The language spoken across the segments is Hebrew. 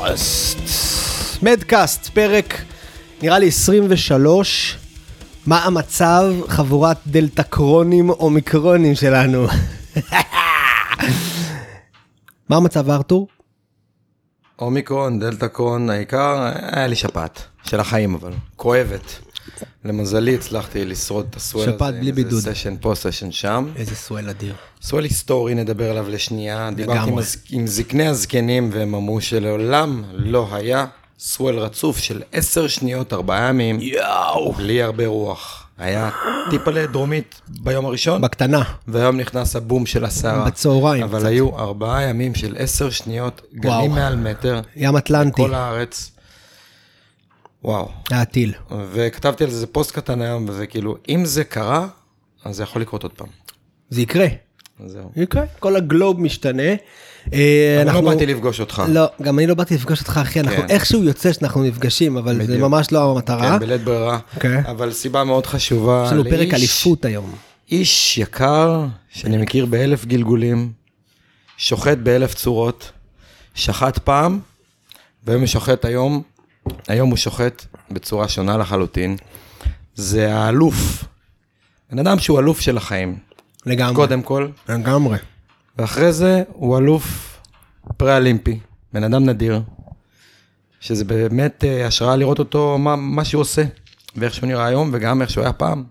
מדקאסט. מדקאסט. פרק נראה לי 23. מה המצב, חבורת דלתקרונים אומיקרונים שלנו? מה המצב, ארתור? אומיקרון, דלתא קרון, העיקר, היה לי שפעת, של החיים אבל, כואבת. למזלי הצלחתי לשרוד את הסוול הזה. שפעת בלי בידוד. סשן פה, סשן שם. איזה סואל אדיר. סוול היסטורי, נדבר עליו לשנייה. דיברתי עם, עם זקני הזקנים והם אמרו שלעולם לא היה סוול רצוף של 10 שניות, 4 ימים, יואו. בלי הרבה רוח. היה טיפלה דרומית ביום הראשון, בקטנה. והיום נכנס הבום של הסערה. בצהריים אבל קצת. היו ארבעה ימים של 10 שניות, וואו. גלים מעל מטר. ים אטלנטי. כל הארץ. וואו. היה טיל. וכתבתי על זה פוסט קטן היום, וזה כאילו, אם זה קרה, אז זה יכול לקרות עוד פעם. זה יקרה. זהו. יקרה. כל הגלוב משתנה. אה, אבל אנחנו- לא באתי לפגוש אותך. לא, גם אני לא באתי לפגוש אותך, אחי. אנחנו כן. איכשהו יוצא שאנחנו נפגשים, אבל זה. ממש לא המטרה. כן, בלית ברירה. אוקיי. אבל סיבה מאוד חשובה. יש לנו פרק לאיש- אליפות היום. איש יקר, שאני מכיר באלף גלגולים, שוחט באלף צורות, שחט פעם, והיום הוא שוחט היום, היום הוא שוחט בצורה שונה לחלוטין. זה האלוף, בן אדם שהוא אלוף של החיים, לגמרי. קודם כל, לגמרי. ואחרי זה הוא אלוף פרה-אולימפי, בן אדם נדיר, שזה באמת אה, השראה לראות אותו, מה, מה שהוא עושה, ואיך שהוא נראה היום, וגם איך שהוא היה פעם.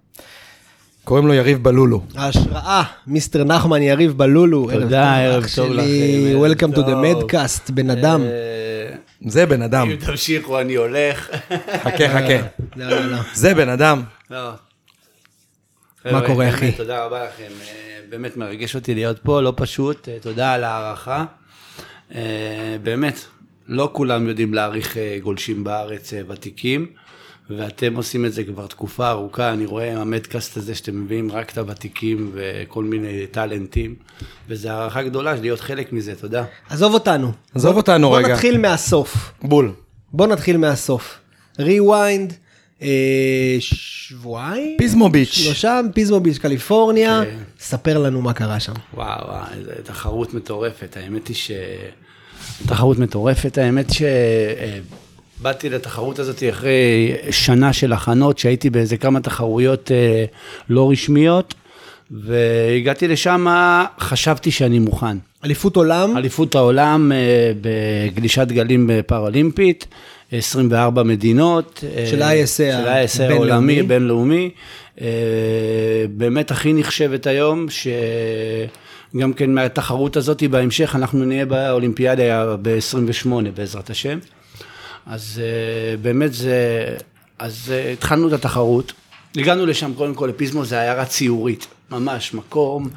קוראים לו יריב בלולו. ההשראה, מיסטר נחמן יריב בלולו. תודה, ערב טוב שלי, לכם, ערב Welcome to the טוב. Medcast, בן אדם. אה, זה בן אדם, אם תמשיכו אני הולך. חכה חכה, לא, לא, לא. זה בן אדם. מה קורה, אחי? תודה רבה לכם, אה, באמת מרגש אותי להיות פה, לא פשוט, אה, תודה על ההערכה. אה, באמת, לא כולם יודעים להעריך גולשים בארץ ותיקים, ואתם עושים את זה כבר תקופה ארוכה, אני רואה המדקאסט הזה שאתם מביאים רק את הוותיקים וכל מיני טאלנטים, וזו הערכה גדולה להיות חלק מזה, תודה. עזוב אותנו. עזוב אותנו בוא רגע. נתחיל מהסוף. בול. בוא נתחיל מהסוף. rewind, אה, שבועיים? פיזמו ביץ'. שלושה, פיזמו ביץ', קליפורניה. כן. ספר לנו מה קרה שם. וואו, וואו, איזו תחרות מטורפת. האמת היא ש... תחרות מטורפת, האמת שבאתי לתחרות הזאת אחרי שנה של הכנות, שהייתי באיזה כמה תחרויות אה, לא רשמיות, והגעתי לשם, חשבתי שאני מוכן. אליפות עולם, אליפות העולם אה, בגלישת גלים פראלימפית, 24 מדינות. אה, של ה-ISA של ה-ISA. העולמי, בינלאומי. אה, באמת הכי נחשבת היום, שגם כן מהתחרות הזאת בהמשך אנחנו נהיה באולימפיאדה ב-28 בעזרת השם. אז אה, באמת זה, אז אה, התחלנו את התחרות. הגענו לשם קודם כל לפיזמו, זה עיירה ציורית, ממש מקום,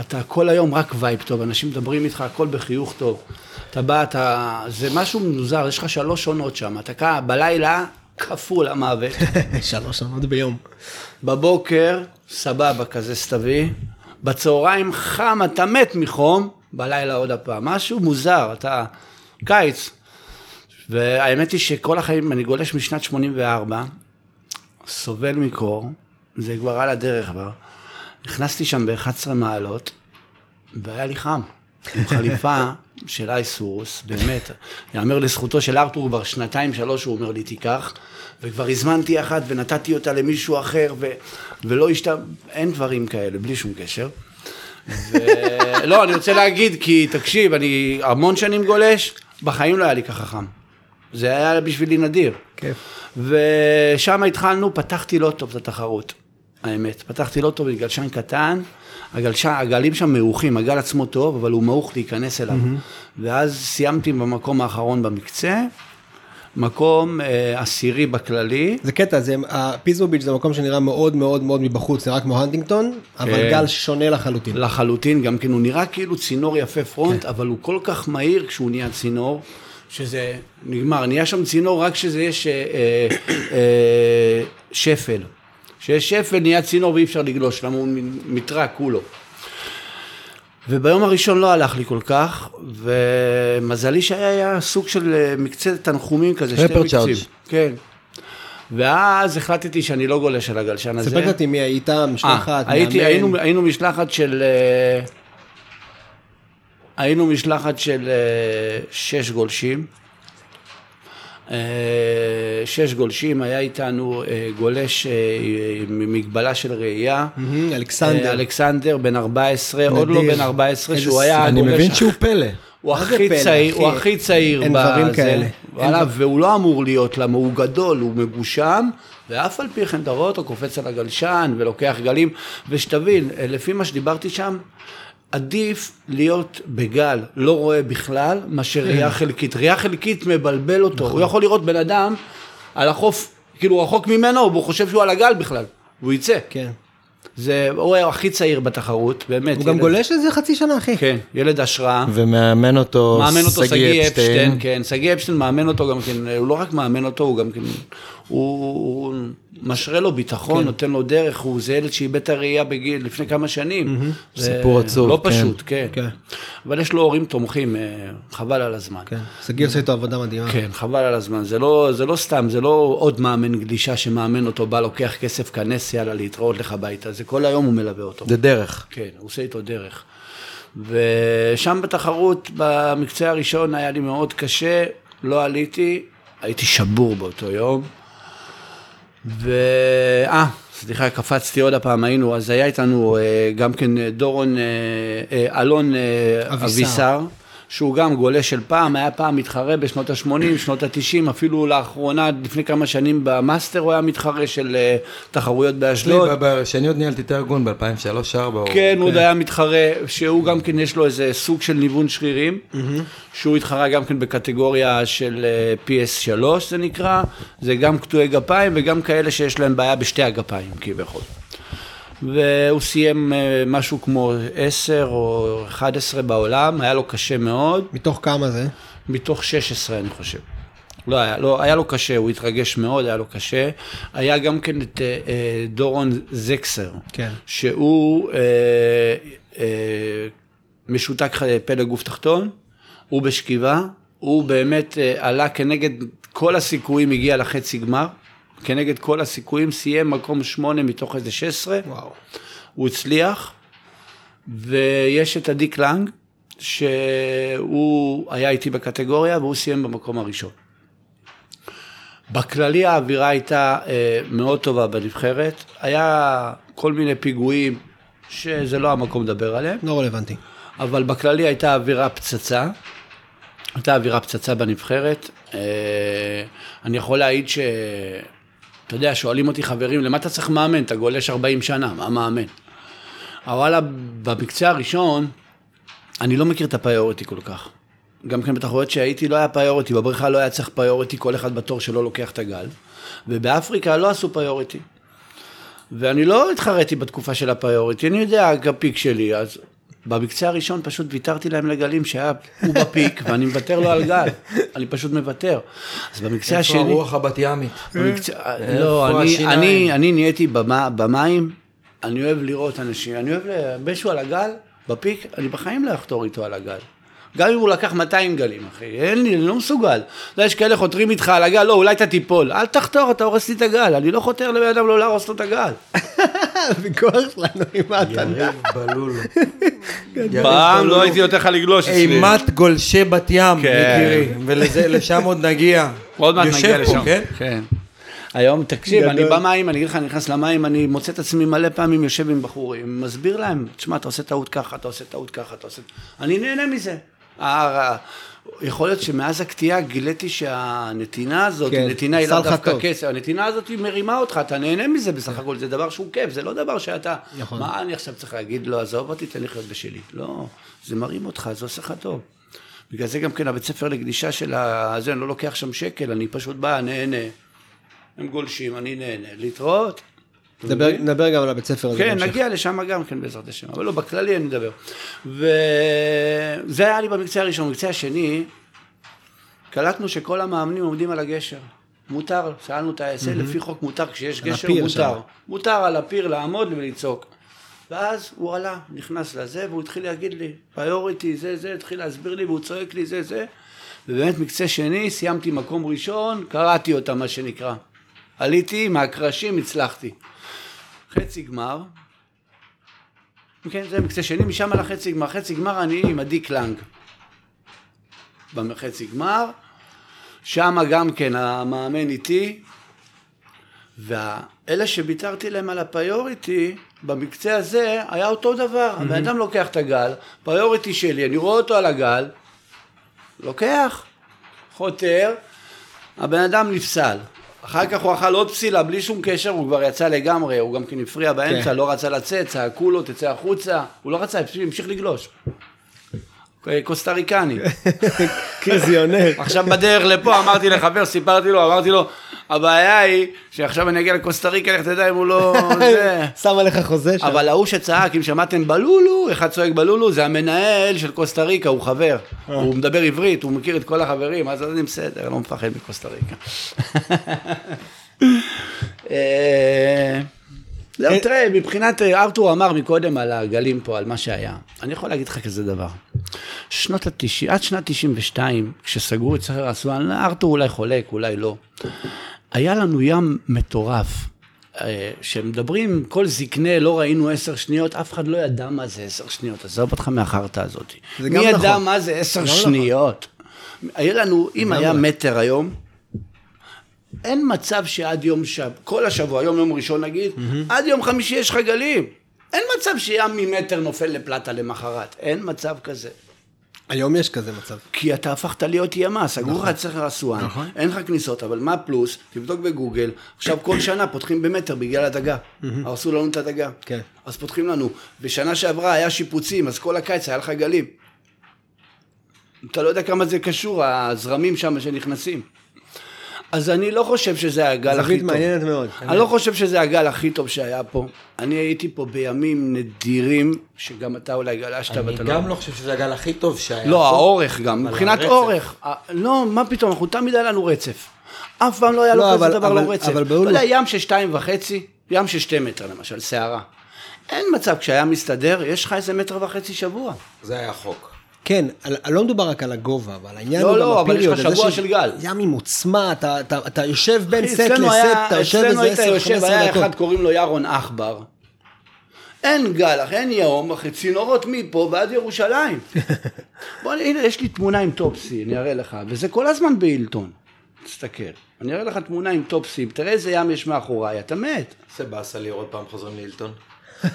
אתה כל היום רק וייב טוב, אנשים מדברים איתך, הכל בחיוך טוב. אתה בא, אתה, זה משהו מוזר, יש לך שלוש עונות שם, אתה קם בלילה, כפור המוות, שלוש עונות ביום. בבוקר, סבבה כזה סתווי, בצהריים חם, אתה מת מחום, בלילה עוד הפעם, משהו מוזר, אתה קיץ. והאמת היא שכל החיים, אני גולש משנת 84, סובל מקור, זה כבר על הדרך כבר. נכנסתי שם ב-11 מעלות, והיה לי חם. עם חליפה של אייסורוס, באמת. יאמר לזכותו של ארתור כבר שנתיים, שלוש, הוא אומר לי, תיקח. וכבר הזמנתי אחת ונתתי אותה למישהו אחר, ו... ולא השת... אין דברים כאלה, בלי שום קשר. ו... לא, אני רוצה להגיד, כי תקשיב, אני המון שנים גולש, בחיים לא היה לי ככה חם. זה היה בשבילי נדיר. כיף. ושם התחלנו, פתחתי לא טוב את התחרות, האמת. פתחתי לא טוב בגלשן קטן, הגלשן, הגלים שם מעוכים, הגל עצמו טוב, אבל הוא מעוך להיכנס אליו. ואז סיימתי במקום האחרון במקצה, מקום אה, עשירי בכללי. זה קטע, זה, הפיזמו ביץ' זה מקום שנראה מאוד מאוד מאוד מבחוץ, נראה כמו הנטינגטון, אבל כן. גל שונה לחלוטין. לחלוטין, גם כן הוא נראה כאילו צינור יפה פרונט, אבל הוא כל כך מהיר כשהוא נהיה צינור, שזה נגמר. נהיה שם צינור רק כשזה יש אה, אה, אה, שפל. כשיש שפל נהיה צינור ואי אפשר לגלוש, למה הוא מתרע כולו. וביום הראשון לא הלך לי כל כך, ומזלי שהיה היה סוג של אה, מקצה תנחומים כזה, שתי מקצים. כן. ואז החלטתי שאני לא גולש על הגלשן הזה. ספר קצת עם מי היית, משלחת, אה, הייתי, מאמן. היינו, היינו משלחת של... אה, היינו משלחת של שש גולשים. אה, שש גולשים, היה איתנו אה, גולש אה, עם מגבלה של ראייה. אלכסנדר. אלכסנדר בן 14, עוד לא. בן 14, איזה שהוא היה אני הגולש מבין שהוא פלא. הוא הכי צעיר? הוא הכי צעיר. אין. דברים כאלה. והוא לא אמור להיות, למה הוא גדול, הוא מגושם, ואף על פי כן אתה רואה אותו קופץ על הגלשן ולוקח גלים, ושתבין, לפי מה שדיברתי שם, עדיף להיות בגל, לא רואה בכלל, מאשר כן. ראייה חלקית. ראייה חלקית מבלבל אותו, נכון. הוא יכול לראות בן אדם על החוף, כאילו רחוק ממנו, והוא חושב שהוא על הגל בכלל, והוא יצא. כן. זה, הוא היה הכי צעיר בתחרות, באמת. הוא גם גולש איזה חצי שנה, אחי. כן, ילד השראה. ומאמן אותו מאמן אותו שגיא שגיא אפשטיין. אפשטיין, כן, שגיא אפשטיין מאמן אותו גם כן, הוא לא רק מאמן אותו, הוא גם כן, הוא, הוא משרה לו ביטחון, נותן לו דרך, הוא זה ילד שאיבד את הראייה בגיל, לפני כמה שנים. זה סיפור עצוב, לא כן. פשוט, כן. כן. אבל יש לו הורים תומכים, אה, חבל על הזמן. כן. שגיא עושה איתו עבודה מדהימה. כן, חבל על הזמן, זה לא, זה לא סתם, זה לא עוד מאמן גלישה שמאמן אותו, בא, לוקח כסף, כנס, יאללה, להתראות לך הביתה, זה כל היום הוא מלווה אותו. זה דרך. כן, הוא עושה איתו דרך. ושם בתחרות, במקצה הראשון היה לי מאוד קשה, לא עליתי, הייתי שבור באותו יום. ו... אה, סליחה, קפצתי עוד הפעם, היינו, אז היה איתנו אה, גם כן אה, דורון, אה, אלון אבישר. שהוא גם גולש של פעם, היה פעם מתחרה בשנות ה-80, שנות ה-90, אפילו לאחרונה, לפני כמה שנים במאסטר הוא היה מתחרה של אה, תחרויות באשדוד. כשאני עוד ניהלתי את הארגון ב-2003-2004. כן, הוא עוד היה מתחרה, שהוא גם כן יש לו איזה סוג של ניוון שרירים, שהוא התחרה גם כן בקטגוריה של אה, PS3 זה נקרא, זה גם קטועי גפיים וגם כאלה שיש להם בעיה בשתי הגפיים כביכול. והוא סיים אה, משהו כמו 10 או 11 בעולם, היה לו קשה מאוד, מתוך כמה זה? מתוך 16 אני חושב. לא היה, לא, היה לו קשה, הוא התרגש מאוד, היה לו קשה. היה גם כן את אה, אה, דורון זקסר, כן. שהוא אה, אה, משותק ח- פלג גוף תחתון, הוא בשכיבה, הוא באמת אה, עלה כנגד כל הסיכויים, הגיע לחצי גמר, כנגד כל הסיכויים, סיים מקום שמונה מתוך איזה 16, וואו. הוא הצליח, ויש את עדי קלנג, שהוא היה איתי בקטגוריה והוא סיים במקום הראשון. בכללי האווירה הייתה אה, מאוד טובה בנבחרת, היה כל מיני פיגועים שזה לא המקום לדבר עליהם, לא רלוונטי. אבל בכללי הייתה אווירה פצצה, הייתה אווירה פצצה בנבחרת. אה, אני יכול להעיד ש... אתה יודע, שואלים אותי חברים, למה אתה צריך מאמן? אתה גולש 40 שנה, מה מאמן? וואלה, במקצה הראשון, אני לא מכיר את ה priority כל כך. גם כן בתחרויות שהייתי לא היה priority, בבריכה לא היה צריך priority, כל אחד בתור שלו לוקח את הגל. ובאפריקה לא עשו פריוריטי. ואני לא התחרתי בתקופה של הפריוריטי, אני יודע, הפיק שלי, אז במקצה הראשון פשוט ויתרתי להם לגלים שהיה הוא בפיק, ואני מוותר לו על גל, אני פשוט מוותר. אז במקצה איפה השני... הרוח הבת ימית? איפה לא, אני, נהייתי במים, אני אוהב לראות אנשים, אני אוהב מישהו על הגל, בפיק, אני בחיים לא אחתור איתו על הגל. גם אם הוא לקח 200 גלים, אחי, אין לי, אני לא מסוגל. יודע, יש כאלה חותרים איתך על הגל, לא, אולי אתה תיפול. אל תחתור, אתה הורס לי את הגל. אני לא חותר לבן אדם לא להרוס לו את הגל. הוויכוח שלנו עם ההתנה. יריב בלול. פעם. לא הייתי נותן לך לגלוש אצלי. אימת גולשי בת ים, כן. יקירי. ולשם עוד נגיע. עוד מעט נגיע יושב לשם. פה, כן? כן. היום, תקשיב, אני. במים, אני אגיד לך, אני נכנס למים, אני מוצא את עצמי מלא פעמים יושב עם בחורים, מסביר להם, תשמע, אתה עושה טעות ככה, אתה עושה טעות ככה, אתה עושה... אני נהנה מזה. ה- יכול להיות שמאז הקטיעה גיליתי שהנתינה הזאת, כן, נתינה היא לאו דווקא טוב. כסף, הנתינה הזאת היא מרימה אותך, אתה נהנה מזה בסך הכל, זה דבר שהוא כיף, זה לא דבר שאתה, נכון. מה אני עכשיו צריך להגיד לו, עזוב אותי, תן לי לחיות בשלי. לא, זה מרים אותך, זה עושה לך טוב. בגלל זה גם כן הבית ספר לגלישה של הזה, אני לא לוקח שם שקל, אני פשוט בא, נהנה. הם גולשים, אני נהנה. להתראות. נדבר- נדבר גם על הבית ספר הזה. כן, בהמשך. נגיע לשם גם כן בעזרת השם, אבל לא, בכללי אני מדבר. וזה היה לי במקצה הראשון. במקצה השני, קלטנו שכל המאמנים עומדים על הגשר. מותר, שאלנו את העשה, לפי חוק מותר, כשיש גשר מותר. שם. מותר על הפיר לעמוד ולצעוק. ואז הוא עלה, נכנס לזה, והוא התחיל להגיד לי, פריוריטי, זה, זה, התחיל להסביר לי, והוא צועק לי, זה, זה. ובאמת מקצה שני, סיימתי מקום ראשון, קראתי אותה, מה שנקרא. עליתי, מהקרשים הצלחתי. חצי גמר, כן, זה מקצה שני, משם לחצי גמר. חצי גמר אני עם עדי קלנג. בחצי גמר, שם גם כן המאמן איתי, ואלה שוויתרתי להם על ה priority, במקצה הזה היה אותו דבר. הבן אדם לוקח את הגל, priority שלי, אני רואה אותו על הגל, לוקח, חותר, הבן אדם נפסל. אחר כך הוא אכל עוד פסילה בלי שום קשר, הוא כבר יצא לגמרי, הוא גם כן הפריע באמצע, כן. לא רצה לצאת, צעקו לו, תצא החוצה, הוא לא רצה, פשוט המשיך לגלוש. קוסטה קריזיונר. עכשיו בדרך לפה אמרתי לחבר, סיפרתי לו, אמרתי לו, הבעיה היא שעכשיו אני אגיע לקוסטה ריקה, לך תדע אם הוא לא... שם עליך חוזה שם. אבל ההוא שצעק, אם שמעתם בלולו, אחד צועק בלולו, זה המנהל של קוסטה ריקה, הוא חבר. הוא מדבר עברית, הוא מכיר את כל החברים, אז אני בסדר, לא מפחד מקוסטה ריקה. אה, זהו, תראה, מבחינת, אה, ארתור אמר מקודם על הגלים פה, על מה שהיה. אני יכול להגיד לך כזה דבר. שנות ה-90, עד שנת 92, כשסגרו את סחר אסואן, ארתור אולי חולק, אולי לא. היה לנו ים מטורף. אה, שמדברים, כל זקנה, לא ראינו עשר שניות, אף אחד לא ידע מה זה עשר שניות, עזוב אותך מהחרטא הזאת. מי גם ידע נכון. מה זה עשר נכון. שניות? היה לנו, אם היה לגמרי. מטר היום, אין מצב שעד יום שב, כל השבוע, יום יום ראשון נגיד, עד יום חמישי יש לך גלים. אין מצב שים ממטר נופל לפלטה למחרת, אין מצב כזה. היום יש כזה מצב. כי אתה הפכת להיות ימה, סגרו לך את סכר אסואן, נכון. אין לך כניסות, אבל מה פלוס? תבדוק בגוגל, עכשיו כל שנה פותחים במטר בגלל הדגה, הרסו לנו את הדגה. כן. אז פותחים לנו. בשנה שעברה היה שיפוצים, אז כל הקיץ היה לך גלים. אתה לא יודע כמה זה קשור, הזרמים שם שנכנסים. אז אני לא חושב שזה הגל הכי זווית טוב. מעניינת מאוד. אני לא חושב שזה הגל הכי טוב שהיה פה. אני הייתי פה בימים נדירים, שגם אתה אולי גלשת אני ואתה גם לא חושב שזה הגל הכי טוב שהיה לא, פה. האורך גם, מבחינת הרצף. אורך. לא, מה פתאום, אנחנו תמיד היה לנו רצף. אף פעם לא היה לו לא, כזה אבל- דבר אבל- לא רצף. אבל אתה באולו- יודע, ים של שתיים וחצי, ים של שתי מטר למשל, סערה. אין מצב, כשהיה מסתדר, יש לך איזה מטר וחצי שבוע. זה היה חוק. כן, לא מדובר רק על הגובה, אבל העניין לא, הוא לא, גם אבל יש לך הפיריוד. שבוע של גל. ים עם עוצמה, אתה- אתה אתה יושב בין סט אצלנו לסט, אתה יושב אצלנו איזה היית יושב, 10-15 היה אחד דקות. קוראים לו ירון עכבר. אין גל, אין יום, אחי, צינורות מפה ועד ירושלים. בוא, הנה, יש לי תמונה עם טופסי, אני אראה לך, וזה כל הזמן בהילטון. תסתכל. אני אראה לך תמונה עם טופסי, תראה איזה ים יש מאחוריי, אתה מת. זה באסה לי עוד פעם חוזרים להילטון.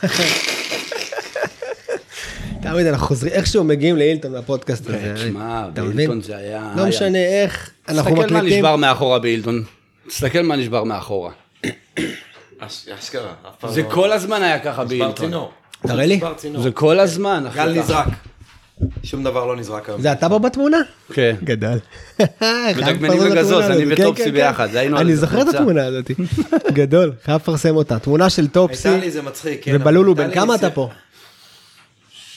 תמיד אנחנו חוזרים, איכשהו מגיעים לאילטון מהפודקאסט הזה. תשמע, אתה מבין? בהילטון זה היה... לא משנה איך, אנחנו תסתכל מה מקליטים. נשבר מאחורה בהילטון. תסתכל מה נשבר מאחורה. אש- אשכרה. אף פעם זה לא- כל הזמן היה ככה. צינור. תראה לי. זה כל הזמן. גל. נזרק. שום דבר לא נזרק היום. זה אתה פה בתמונה? כן. גדל. מדגמנים וגזוז, אני וטופסי ביחד, היינו על כן, אני זוכר את. התמונה הזאת. גדול, חייב לפרסם אותה. תמונה של טופסי הייתה לי זה מצחיק. כן, ובלולו, בן כמה אתה פה?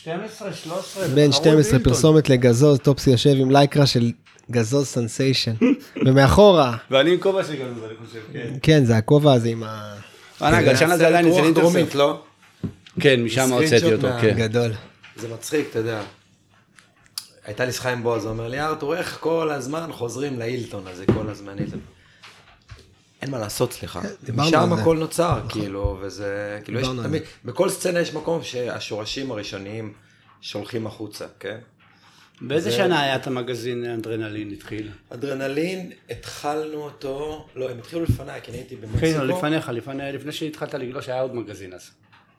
12, 13, בן 12 פרסומת לגזוז, טופסי יושב עם לייקרה של גזוז סנסיישן. ומאחורה, ואני עם כובע של גזוז, אני חושב, כן. כן, זה הכובע הזה עם ה... אה, הגלשן הזה עדיין אצל אינטרספט. דרומית, לא? כן, משם הוצאתי אותו, כן. גדול. זה מצחיק, אתה יודע. הייתה לי שיחה עם בועז, הוא אומר לי, ארתור, איך כל הזמן חוזרים להילטון הזה, כל הזמן הילטון. אין מה לעשות, סליחה. דיברנו משם. הכל נוצר, כאילו, וזה, כאילו, יש תמיד, בכל סצנה יש מקום שהשורשים הראשוניים שולחים החוצה, כן? באיזה שנה היה את המגזין אנדרנלין התחיל? אדרנלין, התחלנו אותו, לא, הם התחילו לפניי, כי אני הייתי כן, במקסיקו. לפניך, לפני לפני שהתחלת לגלוש היה עוד מגזין אז.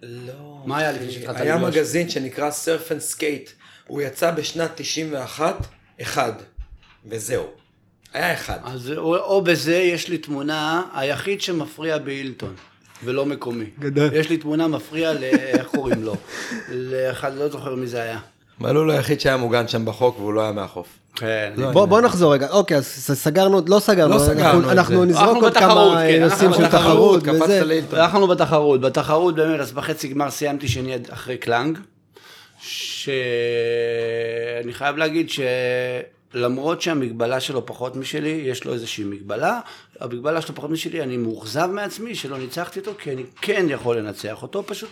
לא. מה היה לפני שהתחלת היה לגלוש? מגזין שנקרא and skate. הוא יצא בשנת 91, אחד. וזהו. היה אחד. אז או, או בזה יש לי תמונה, היחיד שמפריע בהילטון, ולא מקומי. גדול. יש לי תמונה מפריע ל... איך קוראים לו? לאחד, לא זוכר מי זה היה. מלול היחיד שהיה מוגן שם בחוק והוא לא היה מהחוף. כן. בוא בוא נחזור רגע, אוקיי, אז סגרנו, לא סגרנו, לא סגרנו אנחנו- את זה. אנחנו נזרוק עוד בתחרות, כמה כן, נושאים אנחנו של בתחרות, תחרות וזה. אנחנו בתחרות, בתחרות באמת, אז בחצי גמר סיימתי שני עד- אחרי קלאנג, שאני חייב להגיד שלמרות שהמגבלה שלו פחות משלי, יש לו איזושהי מגבלה, המגבלה שלו פחות משלי, אני מאוכזב מעצמי שלא ניצחתי אותו, כי אני כן יכול לנצח אותו, פשוט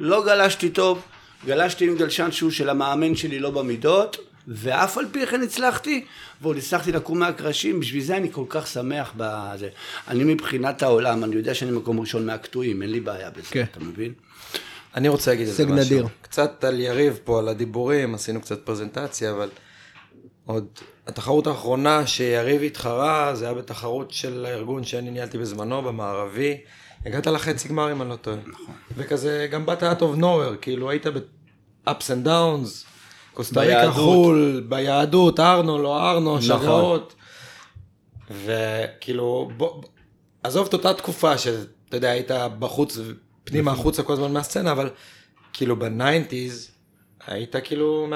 לא גלשתי טוב, גלשתי עם גלשן שהוא של המאמן שלי לא במידות, ואף על פי כן הצלחתי, ועוד הצלחתי לקום מהקרשים, בשביל זה אני כל כך שמח בזה. אני מבחינת העולם, אני יודע שאני מקום ראשון מהקטועים, אין לי בעיה בזה, כן. אתה מבין? אני רוצה להגיד איזה הישג משהו. נדיר. קצת על יריב פה, על הדיבורים, עשינו קצת פרזנטציה, אבל עוד, התחרות האחרונה שיריב התחרה, זה היה בתחרות של הארגון שאני ניהלתי בזמנו, במערבי. הגעת לחצי גמר אם אני לא טועה. נכון. וכזה, גם באת out of nowhere, כאילו היית ב-ups and downs, קוסטה ריקה ביהדות. חו"ל, ביהדות, ארנו, לא ארנו, נכון. שגעות. וכאילו, בוא, עזוב את אותה תקופה שאתה יודע, היית בחוץ, פנימה החוצה כל הזמן מהסצנה, אבל כאילו בניינטיז, היית כאילו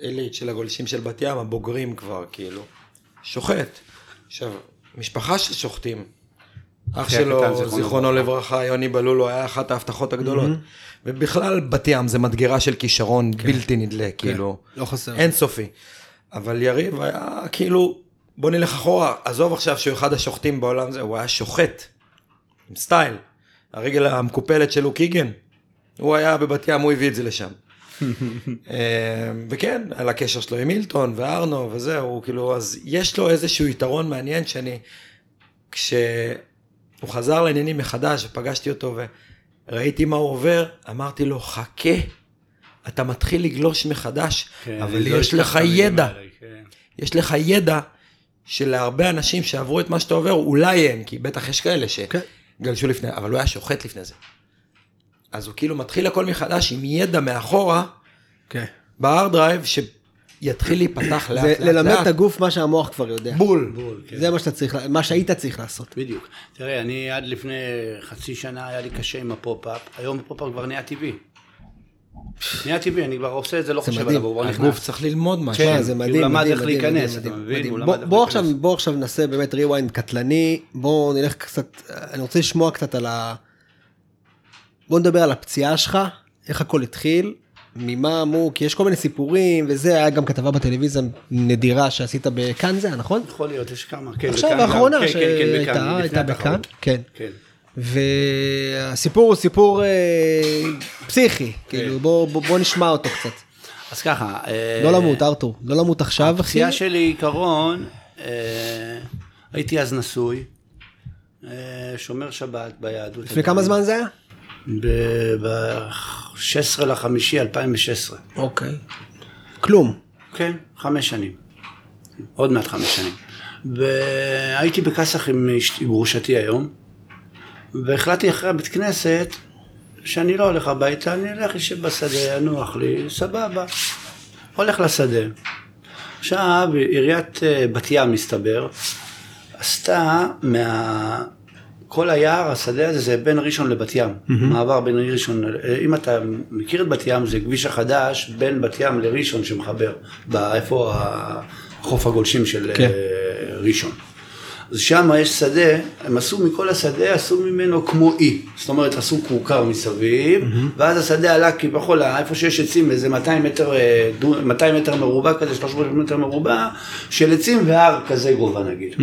מהעילית של הגולשים של בת ים, הבוגרים כבר, כאילו, שוחט. עכשיו, משפחה של שוחטים. אח שלו, זיכרונו לברכה, יוני בלולו, היה אחת ההבטחות הגדולות. ובכלל, בת ים זה מדגרה של כישרון בלתי נדלה, כאילו. לא חסר. אינסופי. אבל יריב היה כאילו, בוא נלך אחורה, עזוב עכשיו שהוא אחד השוחטים בעולם הזה, הוא היה שוחט, עם סטייל. הרגל המקופלת של לוקיגן, הוא היה בבת ים, הוא הביא את זה לשם. אה, וכן, על הקשר שלו עם מילטון וארנו וזהו, כאילו, אז יש לו איזשהו יתרון מעניין שאני, כשהוא חזר לעניינים מחדש ופגשתי אותו וראיתי מה הוא עובר, אמרתי לו, חכה, אתה מתחיל לגלוש מחדש, כן, אבל לא יש לך ידע, האלה, כן. יש לך ידע שלהרבה אנשים שעברו את מה שאתה עובר, אולי אין, כי בטח יש כאלה כן. שגלשו לפני, אבל הוא היה שוחט לפני זה. אז הוא כאילו מתחיל הכל מחדש עם ידע מאחורה, כן. ב hard drive, שיתחיל להיפתח לאט זה לאט ללמד לאט. את הגוף מה שהמוח כבר יודע. בול. בול, כן. זה מה שאתה צריך, מה שהיית צריך לעשות. בדיוק. תראה, אני עד לפני חצי שנה היה לי קשה עם ה pop-up, היום ה pop-up כבר נהיה טבעי. נהיה טבעי, אני כבר עושה את זה, לא זה חושב. עליו, הוא כבר הגוף נכנס. צריך ללמוד משהו. כן, זה כי מדהים, הוא למד מדהים, איך מדהים, להיכנס, מדהים, אתה מדהים, מבין? מדהים. הוא למד בוא- איך להיכנס. עכשיו, בוא עכשיו נעשה באמת rewind קטלני, בוא נלך קצת, אני רוצה לשמוע קצת על ה... בוא נדבר על הפציעה שלך, איך הכל התחיל, ממה אמרו, כי יש כל מיני סיפורים וזה, היה גם כתבה בטלוויזיה נדירה שעשית בכאן זה, נכון? יכול להיות, יש כמה. כן, עכשיו בכאן. האחרונה כן, כן, כן, שהייתה, לפני הייתה בכאן. כן. כן. והסיפור הוא סיפור אה, פסיכי, כאילו בוא, בוא, בוא נשמע אותו קצת. אז ככה. אה, לא למות ארתור, לא למות עכשיו אחי. הפציעה שלי עיקרון, אה, הייתי אז נשוי, אה, שומר שבת ביהדות. לפני כמה זמן זה היה? ב-16 לחמישי 2016. אוקיי. כלום. כן, חמש שנים. עוד מעט חמש שנים. והייתי בכסח עם גרושתי היום, והחלטתי אחרי הבית כנסת שאני לא הולך הביתה, אני אלך לשב בשדה, ינוח לי, סבבה. הולך לשדה. עכשיו, עיריית אה, בת ים, מסתבר, עשתה מה... כל היער, השדה הזה, זה בין ראשון לבת ים. מעבר בין ראשון, אה, אם אתה מכיר את בת ים, זה כביש החדש בין בת ים לראשון שמחבר. איפה חוף הגולשים של כן. אה, ראשון. אז שם יש שדה, הם עשו מכל השדה, עשו ממנו כמו אי. זאת אומרת, עשו כורכר מסביב, ואז השדה עלה כביכול, איפה שיש עצים, איזה 200 מטר, אה, דו- 200 מטר מרובע כזה, 300 מטר מרובע, של עצים והר כזה גובה נגיד.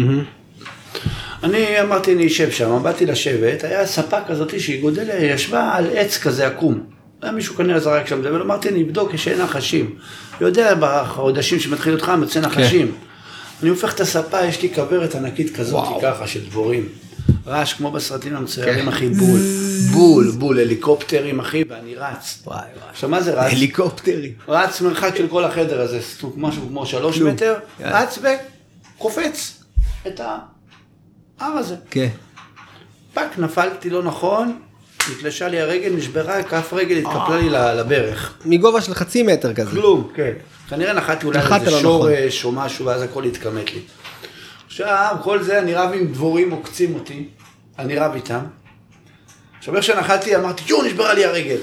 אני אמרתי, אני אשב שם, באתי לשבת, היה ספה כזאת שהיא גודלת, ישבה על עץ כזה עקום. היה מישהו כנראה זרק שם זה, ואמרתי, אני אבדוק, יש אין נחשים. יודע, בחודשים שמתחיל אותך, יוצא נחשים. אני הופך את הספה, יש לי כוורת ענקית כזאת, ככה, של דבורים. רעש כמו בסרטים המצוירים, אחי, בול. בול, בול, הליקופטרים, אחי, ואני רץ. וואי וואי. עכשיו, מה זה רץ? הליקופטרים. רץ מרחק של כל החדר הזה, משהו כמו שלוש מטר, רץ וקופץ את ההר הזה. כן. fuck, נפלתי לא נכון, נתלשה לי הרגל, נשברה, כף רגל התקפלה לי לברך. מגובה של חצי מטר כזה. כלום, כן. כנראה נחתי אולי איזה לא נכון. שורש או משהו, ואז הכל התכמת לי. עכשיו, כל זה, אני רב עם דבורים עוקצים אותי, אני רב איתם. עכשיו, איך שנחתי, אמרתי, יואו, נשברה לי הרגל.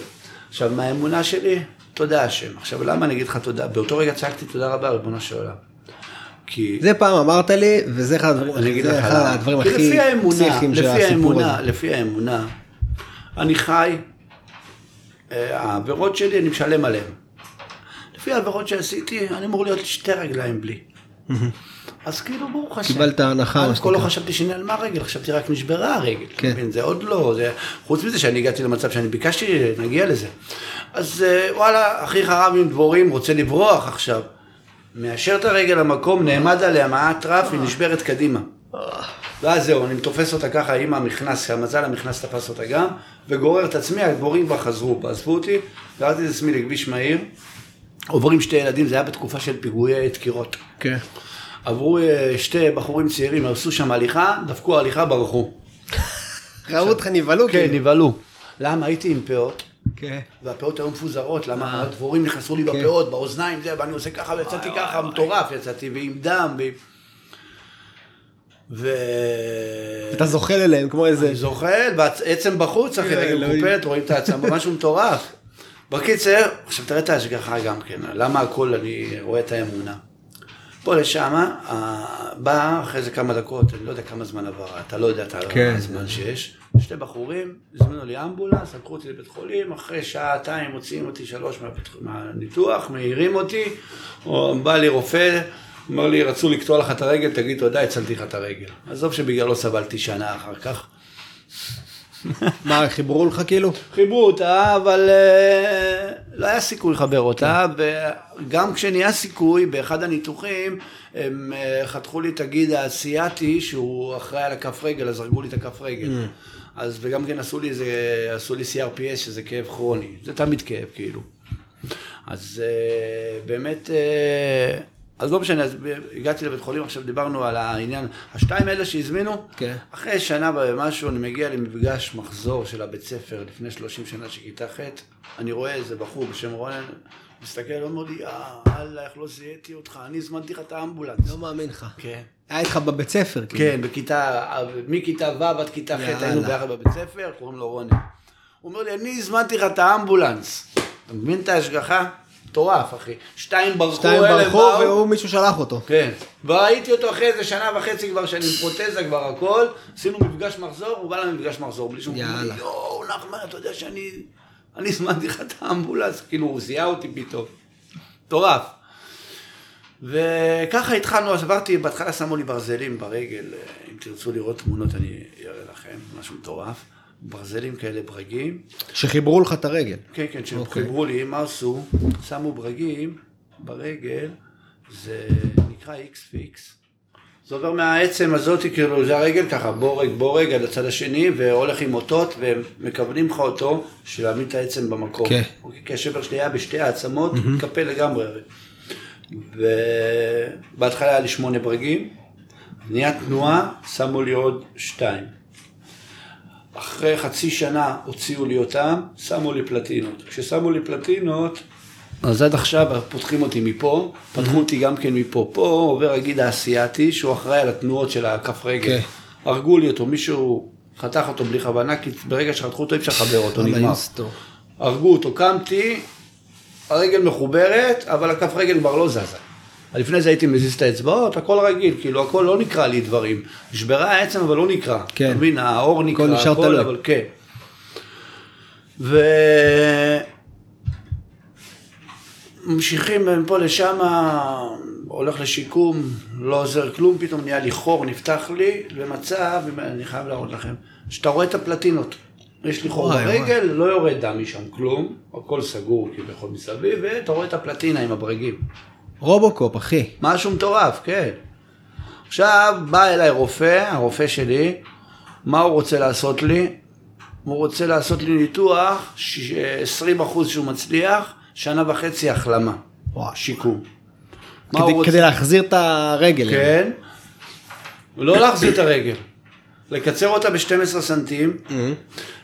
עכשיו, מהאמונה שלי, תודה השם. עכשיו, למה אני אגיד לך תודה? באותו רגע צעקתי תודה רבה, ריבונו של עולם. כי... זה פעם אמרת לי, וזה אחד הדברים- הכי פסיכיים של הסיפור הזה. לפי האמונה, אני חי, אה, העבירות שלי, אני משלם עליהן. לפי העבירות שעשיתי, אני אמור להיות שתי רגליים בלי. אז כאילו ברוך השם. קיבלת הנחה, מה עד כה לא. חשבתי שנעלמה הרגל, חשבתי רק נשברה הרגל. כן. זה עוד לא, זה... חוץ מזה שאני הגעתי למצב שאני ביקשתי, נגיע לזה. אז אה, וואלה, אחיך רב עם דבורים, רוצה לברוח עכשיו. מאשר את הרגל למקום, נעמד עליה מעט רף, היא נשברת קדימה. ואז זהו, אני תופס אותה ככה עם המכנס, המזל המכנס תפס אותה גם, וגורר את עצמי, הדבורים כבר חזרו, עזבו אותי, גררתי את עצמי לכביש מהיר, עוברים שתי ילדים, זה היה בתקופה של פיגועי דקירות. כן. עברו אה, שתי בחורים צעירים, עשו שם הליכה, דפקו הליכה, ברחו. ראו אותך נבהלו? כן, כאילו. נבהלו. למה? הייתי עם פאות, כן. והפאות היו מפוזרות, למה? הדבורים נכנסו לי בפאות, באוזניים, זה, ואני עושה ככה, ויצאתי ככה, מטורף יצאתי, ועם דם, ועם... ו... אתה זוחל אליהם כמו איזה... אני זוחל, ועצם בחוץ, אחי, כן, רגל אלוהים. קופלת, רואים את העצמה, משהו מטורף. בקיצר, עכשיו תראה את ההשגחה גם כן, למה הכל אני רואה את האמונה. פה לשם, בא אחרי זה כמה דקות, אני לא יודע כמה זמן עבר, אתה לא יודע את כן. הזמן שיש. שתי בחורים, הזמינו לי אמבולנס, לקחו אותי לבית חולים, אחרי שעתיים מוציאים אותי שלוש מהבית- מהניתוח, מעירים אותי, או בא לי רופא, אמר לי, רצו לקטוע לך את הרגל, תגיד תודה, הצלתי לך את הרגל. עזוב שבגללו סבלתי שנה אחר כך. מה, חיברו לך כאילו? חיברו אותה, אבל אה, לא היה סיכוי לחבר אותה, וגם כשנהיה סיכוי, באחד הניתוחים, הם אה, חתכו לי את הגיד האסייתי, שהוא אחראי על הכף רגל, אז הרגו לי את הכף רגל. אז וגם כן עשו לי איזה, עשו לי CRPS, שזה כאב כרוני. זה תמיד כאב, כאילו. אז אה, באמת, אה, אז לא משנה, אז הגעתי לבית חולים, עכשיו דיברנו על העניין, השתיים האלה שהזמינו, כן. אחרי שנה ומשהו אני מגיע למפגש מחזור של הבית ספר לפני 30 שנה של כיתה ח', אני רואה איזה בחור בשם רונן, מסתכל, אומר לי, אה, אללה, איך לא זיהיתי אותך, אני הזמנתי לך את האמבולנס. לא מאמין לך. כן. היה איתך בבית ספר, כאילו. כן, בכיתה, מכיתה ו' עד כיתה ח' יאללה. היינו ביחד בבית ספר, קוראים לו רונן. הוא אומר לי, אני הזמנתי לך את האמבולנס. אתה מבין את ההשגחה? מטורף, אחי. שתיים ברחו, שתיים באו. והוא מישהו שלח אותו. כן. וראיתי אותו אחרי איזה שנה וחצי כבר שאני עם פרוטזה כבר הכל, עשינו מפגש מחזור, הוא בא למפגש מחזור בלי שום יאללה. יואו, נחמן, אתה יודע שאני... אני הזמנתי לך את האמבולנס, כאילו הוא זיהה אותי פתאום. מטורף. וככה התחלנו, אז עברתי, בהתחלה שמו לי ברזלים ברגל, אה, אם תרצו לראות תמונות אני אראה לכם, משהו מטורף. ברזלים כאלה ברגים. שחיברו לך את הרגל. כן, כן, אוקיי. שחיברו לי, מה עשו? שמו ברגים ברגל, זה נקרא איקס פיקס. זה עובר מהעצם הזאת, כאילו, זה הרגל ככה, בורג, בורג עד הצד השני, והולך עם אותות, והם מכוונים לך אותו, בשביל להעמיד את העצם במקום. כן. אוקיי, כי השבר שלי היה בשתי העצמות, התקפל לגמרי. הרי. ובהתחלה היה לי שמונה ברגים, נהיה תנועה, שמו לי עוד שתיים. אחרי חצי שנה הוציאו לי אותם, שמו לי פלטינות. כששמו לי פלטינות, אז עד עכשיו פותחים אותי מפה, פתחו אותי גם כן מפה. פה עובר הגיד האסייתי, שהוא אחראי על התנועות של הכף רגל. כן. הרגו לי אותו, מישהו חתך אותו בלי כוונה, כי ברגע שחתכו אותו אי אפשר לחבר אותו, נגמר. הרגו אותו, קמתי, הרגל מחוברת, אבל הכף רגל כבר לא זזה. לפני זה הייתי מזיז את האצבעות, הכל רגיל, כאילו הכל לא נקרא לי דברים. נשברה העצם אבל לא נקרא. כן. אתה מבין, האור נקרא, הכל נשאר תלוי. אבל כן. ו... ממשיכים מפה לשם, הולך לשיקום, לא עוזר כלום, פתאום נהיה לי חור, נפתח לי, במצב, אני חייב להראות לכם, שאתה רואה את הפלטינות. יש לי חור ברגל, לא יורד דם משם כלום, הכל סגור כביכול מסביב, ואתה רואה את הפלטינה עם הברגים. רובוקופ, אחי. משהו מטורף, כן. עכשיו בא אליי רופא, הרופא שלי, מה הוא רוצה לעשות לי? הוא רוצה לעשות לי ניתוח, ש- 20 אחוז שהוא מצליח, שנה וחצי החלמה, וואי. שיקום. הוא כדי- רוצה? כדי להחזיר את הרגל. כן. לא להחזיר את הרגל, לקצר אותה ב-12 סנטים,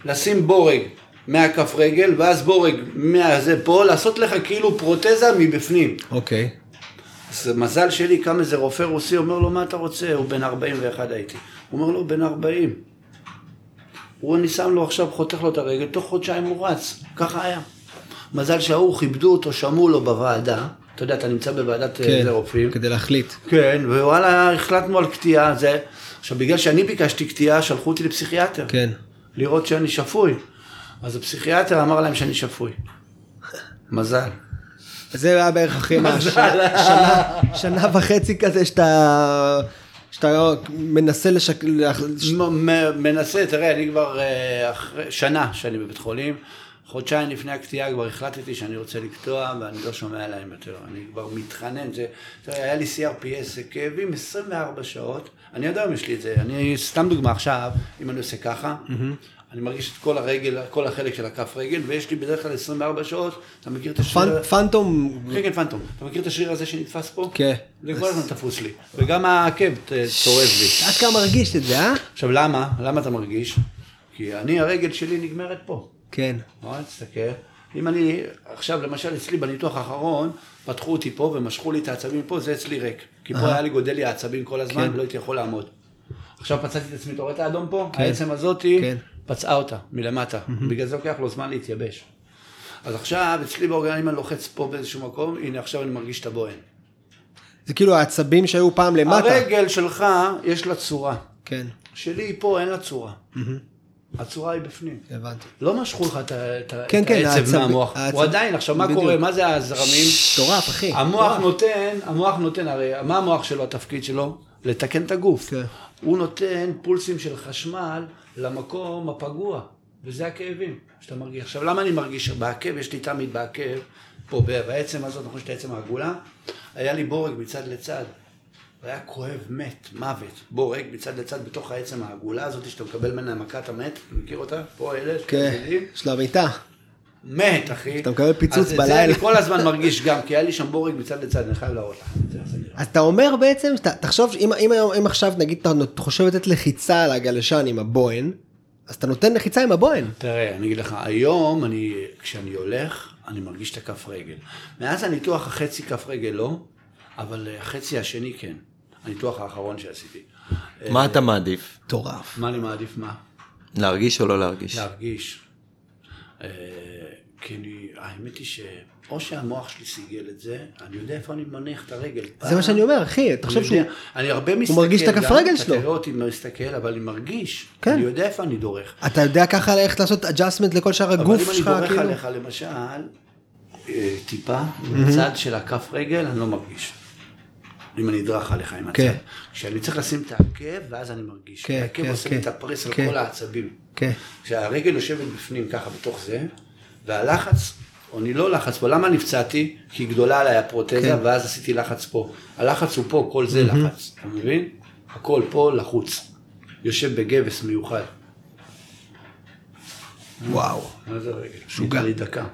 לשים בורג מהכף רגל, ואז בורג מהזה פה, לעשות לך כאילו פרוטזה מבפנים. אוקיי. אז מזל שלי, קם איזה רופא רוסי, אומר לו, מה אתה רוצה? הוא בן 41 הייתי. הוא אומר לו, בן 40. הוא, אני שם לו עכשיו, חותך לו את הרגל, תוך חודשיים הוא רץ. ככה היה. מזל שההוא, כיבדו אותו, שמעו לו בוועדה. אתה יודע, אתה נמצא בוועדת כן. כן. רופאים. כדי להחליט. כן, ווואלה, החלטנו על קטיעה. זה... עכשיו, בגלל שאני ביקשתי קטיעה, שלחו אותי לפסיכיאטר. כן. לראות שאני שפוי. אז הפסיכיאטר אמר להם שאני שפוי. מזל. זה היה בערך אחרי מה, שנה- וחצי כזה שאתה שאתה מנסה לשק... מנסה, תראה, אני כבר אה, אחרי שנה שאני בבית חולים, חודשיים לפני הקטיעה כבר החלטתי שאני רוצה לקטוע ואני לא שומע להם יותר, אני כבר מתחנן, זה, תראה, היה לי CRPS, זה כאבים 24 שעות, אני יודע אם יש לי את זה, אני, סתם דוגמה עכשיו, אם אני עושה ככה, אני מרגיש את כל הרגל, כל החלק של הכף רגל, ויש לי בדרך כלל 24 שעות, אתה מכיר את השריר, פנ- פנטום, כן, כן, פנטום, אתה מכיר את השריר הזה שנתפס פה? כן. זה כל הזמן תפוס לי, וגם העקב צורב לי. עד כמה מרגיש את זה, אה? עכשיו למה? למה אתה מרגיש? כי אני, הרגל שלי נגמרת פה. כן. בוא תסתכל. אם אני, עכשיו למשל אצלי בניתוח האחרון, פתחו אותי פה ומשכו לי את העצבים פה, זה אצלי ריק. כי פה היה לי גודל לי העצבים כל הזמן ולא הייתי יכול לעמוד. עכשיו פצעתי את עצמי, אתה רואה את האדום פה? העצם הזאתי כן. פצעה אותה מלמטה. בגלל זה לוקח לו זמן להתייבש. אז עכשיו אצלי באורגן, אם אני לוחץ פה באיזשהו מקום, הנה עכשיו אני מרגיש את הבוהן. זה כאילו העצבים שהיו פעם למטה. הרגל שלך, יש לה צורה. כן, שלי פה אין לה צורה. הצורה היא בפנים. הבנתי. לא משכו לך את כן, את כן, העצב מהמוח. הוא עדיין, עכשיו מה. קורה? מה זה הזרמים? מטורף, אחי. המוח. נותן, המוח נותן, הרי מה המוח שלו, התפקיד שלו? לתקן את הגוף. כן. הוא נותן פולסים של חשמל למקום הפגוע, וזה הכאבים שאתה מרגיש. עכשיו, למה אני מרגיש בעקב? יש לי תמיד בעקב, פה בעצם הזאת, נכון, יש את העצם העגולה, היה לי בורג מצד לצד. והיה כואב, מת, מוות, בורג מצד לצד בתוך העצם העגולה הזאת שאתה מקבל ממנה מכה, אתה מת, אתה מכיר אותה? פה אלה, כן, שני יש לה מיטה. מת, אחי. אתה מקבל פיצוץ אז את זה בלילה. אני כל הזמן מרגיש גם, כי היה לי שם בורג מצד לצד, אני חייב להראות לך. את זה. אז אתה אומר בעצם, תחשוב, אם, אם, אם עכשיו נגיד אתה חושב לתת לחיצה על הגלשן עם הבוהן, אז אתה נותן לחיצה עם הבוהן. תראה, אני אגיד לך, היום, אני, כשאני הולך, אני מרגיש את הכף רגל. מאז הניתוח החצי כף רגל לא, אבל אה, החצי השני כן. הניתוח האחרון שעשיתי. מה אתה מעדיף? מטורף. מה אני מעדיף מה? להרגיש או לא להרגיש? להרגיש. אה, כי אני, האמת היא ש... או שהמוח שלי סיגל את זה, אני יודע איפה אני מניח את הרגל. זה מה שאני אומר, אחי, תחשוב אני שהוא... אני הרבה מסתכל, מרגיש את הכף רגל אתה שלו. תראה אותי מסתכל, אבל אני מרגיש, כן. אני יודע איפה אני דורך. אתה יודע ככה איך לעשות adjustment לכל שאר הגוף אבל אם שלך, אני דורך כאילו? עליך למשל, אה, טיפה, בצד של הכף רגל, אני לא מרגיש. אם אני אדרך עליך עם הצד. כן. כשאני צריך לשים את העקב, ואז אני מרגיש. כן, העקב כן, עושה כן. את הפרס על כן. כל העצבים. כן. כשהרגל יושבת בפנים ככה בתוך זה, והלחץ, או אני לא לחץ פה, למה נפצעתי? כי גדולה עליי הפרוטזה, כן. ואז עשיתי לחץ פה. הלחץ הוא פה, כל זה לחץ, אתה מבין? הכל פה לחוץ. יושב בגבס מיוחד. וואו. מה זה רגל? שוגע לי דקה.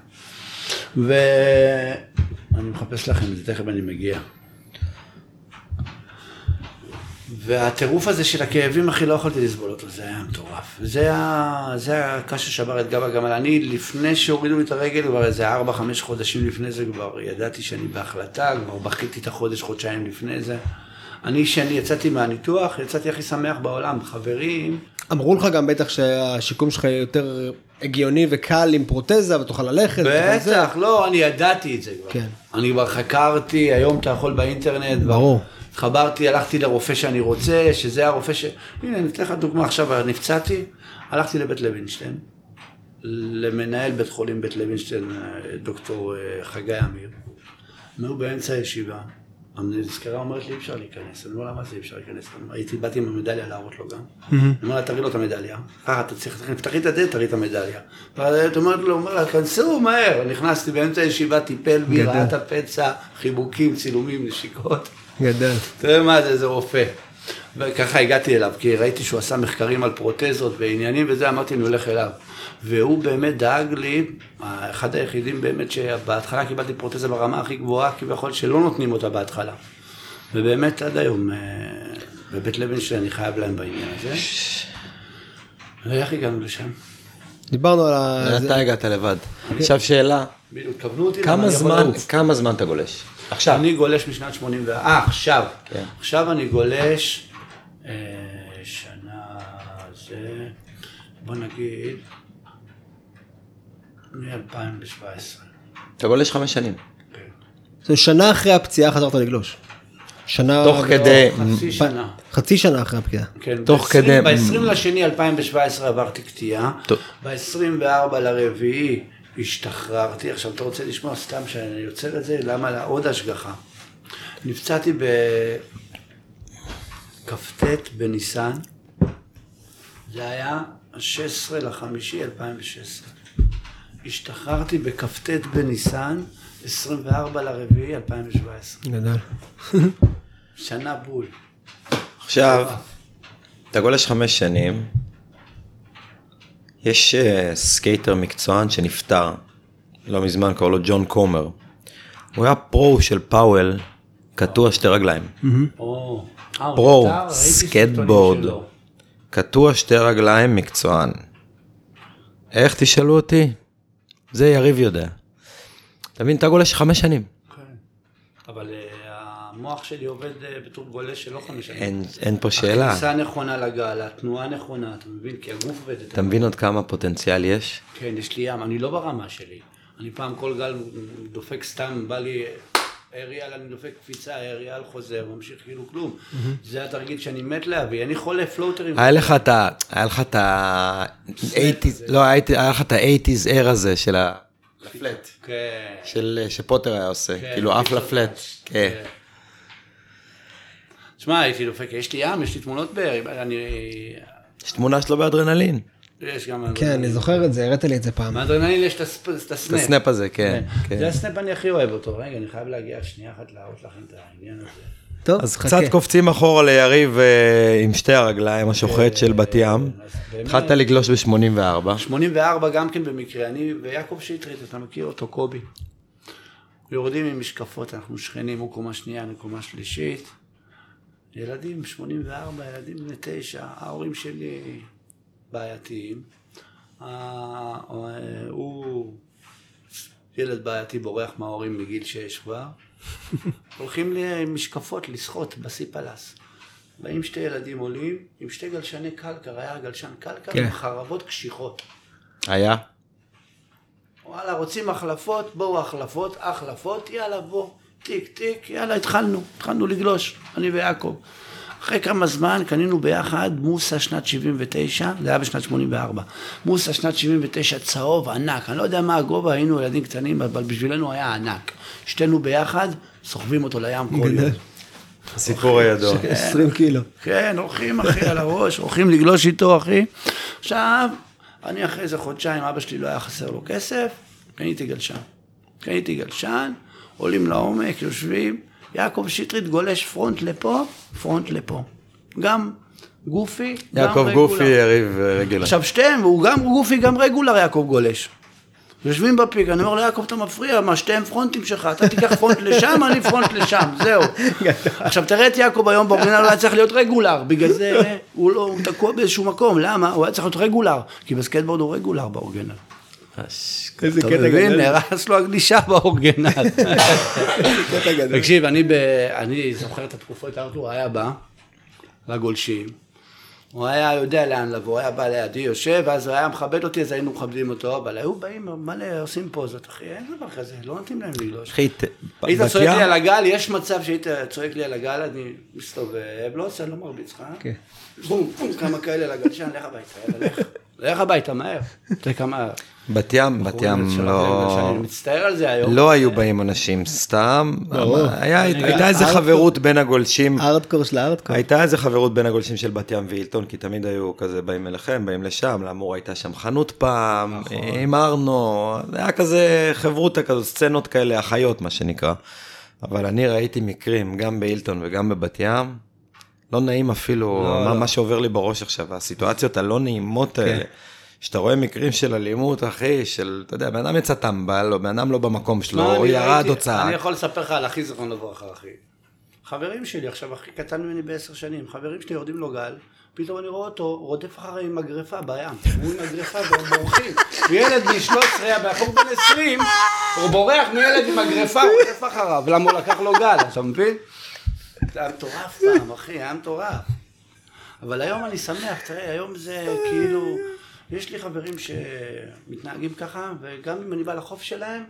ואני מחפש לכם את זה, תכף אני מגיע. והטירוף הזה של הכאבים, אחי, לא יכולתי לסבול אותו, זה היה מטורף. זה, ה... זה הקש ששבר את גב הגמל. אני, לפני שהורידו לי את הרגל, כבר איזה 4-5 חודשים לפני זה, כבר ידעתי שאני בהחלטה, כבר בכיתי את החודש, חודשיים לפני זה. אני, כשאני יצאתי מהניתוח, יצאתי הכי שמח בעולם. חברים, אמרו לך גם בטח שהשיקום שלך יותר הגיוני וקל עם פרוטזה ותוכל ללכת. בטח, לא, אני ידעתי את זה כבר. כן. אני כבר חקרתי, היום אתה יכול באינטרנט. ברור. התחברתי, הלכתי לרופא שאני רוצה, שזה הרופא ש... הנה, אני אתן לך דוגמה, עכשיו נפצעתי, הלכתי לבית לוינשטיין, למנהל בית חולים בית לוינשטיין, אה, דוקטור אה, חגי אמיר. היו באמצע הישיבה, הנזכרה אומרת לי, אי אפשר להיכנס. אני אומר לה, מה זה אי אפשר להיכנס? הייתי, באתי עם המדליה להראות לו גם. אני אומר לה, תראי לו את המדליה. ככה, אתה צריך, תפתחי את הדלת, תראי את המדליה. ואת אומרת לו, אומר לה, כנסו מהר. נכנסתי באמצע הישיבה, טיפל בי. ראה את הפצע, חיבוקים, צילומים, נשיקות. גדל. תראה מה זה, איזה רופא. וככה הגעתי אליו, כי ראיתי שהוא עשה מחקרים על פרוטזות ועניינים וזה, אמרתי, אני הולך אליו. והוא באמת דאג לי, אחד היחידים באמת שבהתחלה קיבלתי פרוטזה ברמה הכי גבוהה, כביכול שלא נותנים אותה בהתחלה. ובאמת עד היום, אה, בבית לוינשטיין אני חייב להם בעניין הזה. ואיך הגענו לשם? דיברנו על ה... זה- אתה הגעת לבד. עכשיו שאלה. כמה זמן אתה גולש? עכשיו. אני גולש משנת 80 ו... אה, עכשיו. כן. עכשיו אני גולש אה, שנה זה, בוא נגיד, מ-2017. אתה גולש חמש שנים. זה שנה אחרי הפציעה חזרת לגלוש. שנה... תוך כדי... חצי שנה. חצי שנה אחרי הפציעה. כן, תוך ב-20 כדי- ב-20 לשני 2017 עברתי קטיעה, טוב. ב-24 לרביעי השתחררתי, עכשיו אתה רוצה לשמוע סתם שאני יוצר את זה, למה עוד השגחה. נפצעתי בכ"ט בניסן, זה היה ה-16 לחמישי 2016. השתחררתי בכ"ט בניסן, 24 לרביעי 2017. גדול. שנה בול. עכשיו, אתה גולש חמש שנים, יש אה, סקייטר מקצוען שנפטר, לא מזמן, קראו לו ג'ון קומר. הוא היה pro של פאוול, קטוע שתי רגליים. או, אה, pro, סקייטבורד. קטוע שתי רגליים מקצוען. איך תשאלו אותי? זה יריב יודע. אתה מבין, אתה גולש חמש שנים. כן. אבל אה, המוח שלי עובד אה, בתור גולש של לא חמש שנים. אין, אין פה שאלה. הכניסה נכונה לגל, התנועה נכונה, אתה מבין? כי הגוף עובד. אתה מבין עוד כמה פוטנציאל יש? כן, יש לי ים, אני לא ברמה שלי. אני פעם כל גל דופק סתם, בא לי אריאל, אני דופק קפיצה, אריאל חוזר, ממשיך כאילו כלום. זה התרגיל שאני מת להביא, אני חולה פלוטרים. היה לך את ה... היה לך את ה... 80s, לא, היה לך את ה-80's air הזה של ה... לפלט. כן. של שפוטר היה עושה, כן, כאילו עף. לפלט. כן. תשמע, הייתי דופק, יש לי ים, יש לי תמונות באר, אני... יש תמונה שלו באדרנלין. יש גם... כן, אני זוכר את זה, הראת לי את זה פעם. באדרנלין יש את הספ- את הסנאפ. הסנאפ הזה, כן. זה כן. הסנאפ אני הכי אוהב אותו. רגע, אני חייב להגיע שנייה אחת להראות לכם את העניין הזה. טוב, אז חכה. קצת קופצים אחורה ליריב אה, עם שתי הרגליים, השוחט של בת ים. באמת- התחלת לגלוש ב-84. 84 גם כן במקרה, אני ויעקב שטרית, אתה מכיר אותו, קובי. יורדים עם משקפות, אנחנו שכנים, הוא קומה שנייה, אני קומה שלישית. ילדים, 84, ילדים בני תשע, ההורים שלי בעייתיים. הוא ילד בעייתי, בורח מההורים מגיל שש כבר. הולכים לי עם משקפות לשחות בשיא פלס. באים שתי ילדים עולים עם שתי גלשני קלקר, היה גלשן קלקר כן. עם חרבות קשיחות. היה? וואלה, רוצים החלפות? בואו החלפות, החלפות, יאללה, בוא. טיק טיק, יאללה, התחלנו, התחלנו לגלוש, אני ויעקב. אחרי כמה זמן קנינו ביחד מוסה שנת 79, זה היה בשנת 84. מוסה שנת 79 צהוב ענק, אני לא יודע מה הגובה, היינו ילדים קטנים, אבל בשבילנו היה ענק. שתינו ביחד, סוחבים אותו לים כל יום. הסיפור הידוע. 20 קילו. כן, הולכים אחי על הראש, הולכים לגלוש איתו אחי. עכשיו, אני אחרי איזה חודשיים, אבא שלי לא היה חסר לו כסף, קניתי גלשן. קניתי גלשן, עולים לעומק, יושבים, יעקב שטרית גולש front לפה, front לפה. גם goofy, גם יעקב regular. goofy, יריב אה, רגל. עכשיו שתיהם, והוא גם goofy, גם regular יעקב גולש. יושבים ב peak, אני אומר ליעקב, אתה מפריע, מה, שתיהם front ים שלך, אתה תיקח front לשם, אני front לשם, זהו. עכשיו תראה את יעקב היום ב original, הוא היה צריך להיות regular, בגלל זה הוא לא, הוא תקוע באיזשהו מקום, למה? הוא היה צריך להיות regular, כי בסקייטבורד הוא regular ב original. איזה אתה קטע מבין? גדול. נהרס לו הגלישה ב original. קטע גדול. תקשיב, אני, ב... אני זוכר את התקופות, ארתור היה בא לגולשים, הוא היה יודע לאן לבוא, הוא היה בא לידי, יושב, ואז הוא היה מכבד אותי, אז היינו מכבדים אותו, אבל היו באים מלא, עושים פוזות, אחי, אין דבר כזה, לא נותנים להם לגלוש. אחי, היית צועק לי על הגל, יש מצב שהיית צועק לי על הגל, אני מסתובב, לא עושה, לא מרביץ לך. כן. בום, בום, כמה כאלה לגלשן, לך הביתה, לך. לך הביתה, מהר. תראה כמה... בת ים, בת ים לא... אני מצטער על זה היום. לא היו באים אנשים סתם, ברור. היה- אני הייתה איזה. חברות בין הגולשים, הארדקור של הארדקור. הייתה איזה חברות בין הגולשים של בת ים ואילטון, כי תמיד היו כזה באים אליכם, באים לשם, לאמור הייתה שם חנות פעם, עם ארנו, זה היה כזה חברותא כזו, סצנות כאלה, אחיות מה שנקרא. אבל אני ראיתי מקרים, גם באילטון וגם בבת ים, לא נעים אפילו, מה, מה שעובר לי בראש עכשיו, הסיטואציות הלא נעימות האלה. שאתה רואה מקרים של אלימות, אחי, של, אתה יודע, בן אדם יצא טמבל, או בן אדם לא במקום שלו, מה, או ירד או צעק. אני יכול לספר לך על הכי זיכרון לברכה, אחי. חברים שלי, עכשיו הכי קטן ממני בעשר שנים, חברים שלי יורדים לו גל, פתאום אני רואה אותו רודף אחרי מגרפה בים. הוא עם מגרפה והם בורחים. ילד בן 13, הבחור בן 20, הוא בורח מילד עם מגרפה, הוא רודף אחריו, למה הוא לקח לו גל, אתה מבין? זה היה מטורף פעם, אחי, היה מטורף. אבל היום אני שמח, תראה, היום זה כאילו, יש לי חברים שמתנהגים ככה, וגם אם אני בא לחוף שלהם,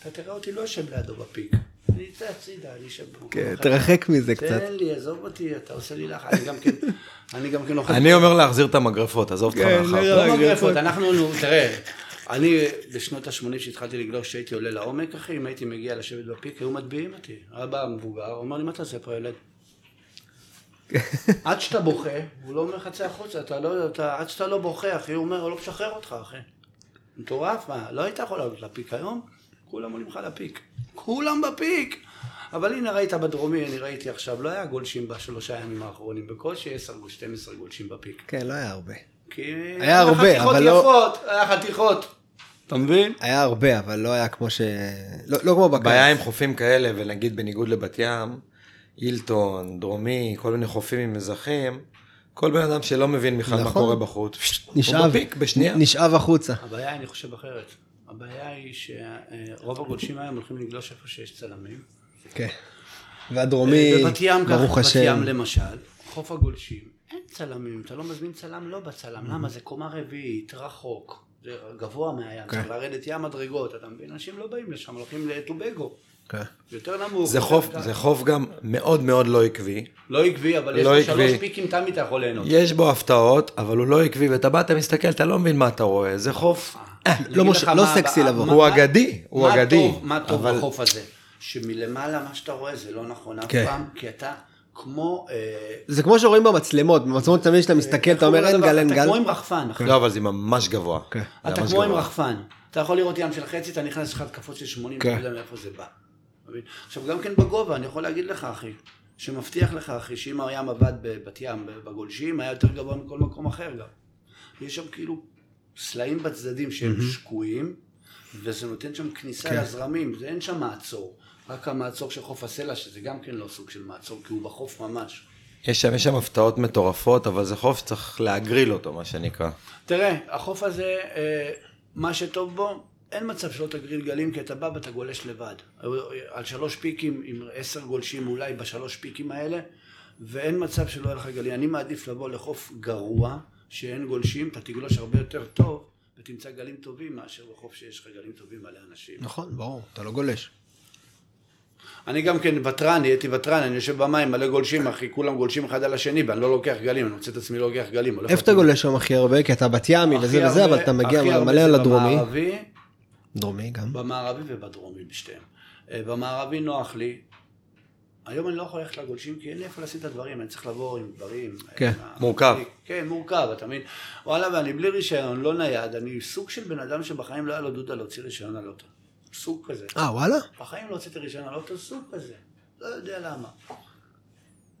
אתה תראה אותי לא יושב לידו בפיק. אני אצא הצידה, אני אשב במקום כן, אחר. תרחק מזה קצת. תן לי, עזוב אותי, אתה עושה לי לחץ, אני גם כן, אני גם כן אוכל... אני אומר להחזיר את המגרפות, עזוב אותך כן, מאחר. לא מגרפות, אנחנו, נו, תראה, אני בשנות ה-80 שהתחלתי לגלוש, כשהייתי עולה לעומק, אחי, אם הייתי מגיע לשבת בפיק, היו מטביעים אותי. היה בא מבוגר, הוא אומר לי, מה אתה עושה פה ילד? עד שאתה בוכה, הוא לא אומר לך צא החוצה, אתה לא, אתה, עד שאתה לא בוכה, אחי, הוא אומר, הוא לא משחרר אותך, אחי. מטורף, מה, לא היית יכול לעלות לפיק היום? כולם עולים לך לפיק. כולם בפיק! אבל הנה ראית בדרומי, אני ראיתי עכשיו, לא היה גולשים בשלושה ימים האחרונים, בקושי 10 או 12 גולשים בפיק. כן, לא היה הרבה. כי... היה הרבה, חתיכות אבל לא- יפות, היה חתיכות. אתה מבין? היה הרבה, אבל לא היה כמו ש... לא, לא כמו בקיץ. הבעיה עם חופים כאלה, ונגיד בניגוד לבת ים, אילטון, דרומי, כל מיני חופים עם מזחים, כל בן אדם שלא מבין בכלל מה נכון. קורה בחוץ, הוא נשאב, בפיק בשנייה. נשאב החוצה. הבעיה, אני חושב אחרת. הבעיה היא שרוב הגולשים היום הולכים לגלוש איפה שיש צלמים. כן. והדרומי, בבת ים ככה, ברוך השם. ים למשל, חוף הגולשים, אין צלמים, אתה לא מזמין צלם לא בצלם, למה? זה קומה רביעית, רחוק, זה גבוה מהים, כן. צריך לרדת ים מדרגות, אתה מבין? אנשים לא באים לשם, הולכים לטובגו. יותר נמוך. זה חוף. זה חוף גם מאוד מאוד לא עקבי. לא עקבי, אבל יש לא לו. שלוש פיקים תמיד אתה יכול ליהנות. יש בו הפתעות, אבל הוא לא עקבי, ואתה בא, אתה מסתכל, אתה לא מבין מה אתה רואה, זה חוף, לא מוש- לך לא מה- סקסי מה- לבוא. מה- הוא אגדי, הוא מה אגדי. טוב- מה טוב אבל- בחוף הזה? שמלמעלה מה שאתה רואה זה לא נכון אף כן. פעם, כי אתה כמו... אה, זה כמו שרואים במצלמות, במצלמות תמיד כשאתה מסתכל, אתה אומר אין גל, אין אתה גל. כמו עם רחפן. לא, אבל זה ממש גבוה. כן. אתה כמו עם. רחפן. אתה יכול לראות ים של חצי, אתה נכנס לך התקפות של 80, אתה כן. לא יודע מאיפה זה בא. מבין? עכשיו, גם כן בגובה, אני יכול להגיד לך, אחי, שמבטיח לך, אחי, שאם הים עבד בבת ים, בגולשים, היה יותר גבוה מכל מקום אחר גם. יש שם כאילו סלעים בצדדים שהם שקועים, וזה נותן שם כניסה כן. לזרמים, זה אין שם מעצור. רק המעצור של חוף הסלע, שזה גם כן לא סוג של מעצור, כי הוא בחוף ממש. יש שם, יש שם הפתעות מטורפות, אבל זה חוף שצריך להגריל אותו, מה שנקרא. תראה, החוף הזה, אה, מה שטוב בו, אין מצב שלא תגריל גלים, כי אתה בא ואתה גולש לבד. על שלוש פיקים, עם עשר גולשים אולי בשלוש פיקים האלה, ואין מצב שלא יהיה לך גלים. אני מעדיף לבוא לחוף גרוע, שאין גולשים, אתה תגלוש הרבה יותר טוב, ותמצא גלים טובים, מאשר בחוף שיש לך גלים טובים מלא אנשים. נכון, ברור, אתה לא גולש. אני גם כן ותרן, נהייתי ותרן, אני יושב במים, מלא גולשים, אחי, כולם גולשים אחד על השני, ואני לא לוקח גלים, אני מוצא את עצמי לא לוקח גלים. איפה אתה. גולש שם הכי הרבה? כי אתה בת ימי וזה וזה, אבל אתה מגיע הכי הרבה מלא זה. במערבי, דרומי גם. במערבי ובדרומי בשתיהם. אה, במערבי נוח לי. היום אני לא יכול ללכת לגולשים כי אין לי איפה לשים את הדברים, אני צריך לבוא עם דברים. כן, אה, מורכב. כן, מורכב, אתה מבין? וואלה, ואני בלי רישיון, לא נייד, אני סוג של בן אדם שבחיים לא היה לו דודה להוציא רישיון על אוטו. סוג כזה. אה, וואלה? בחיים לא הוצאתי רישיון על אוטו, סוג כזה. לא יודע למה.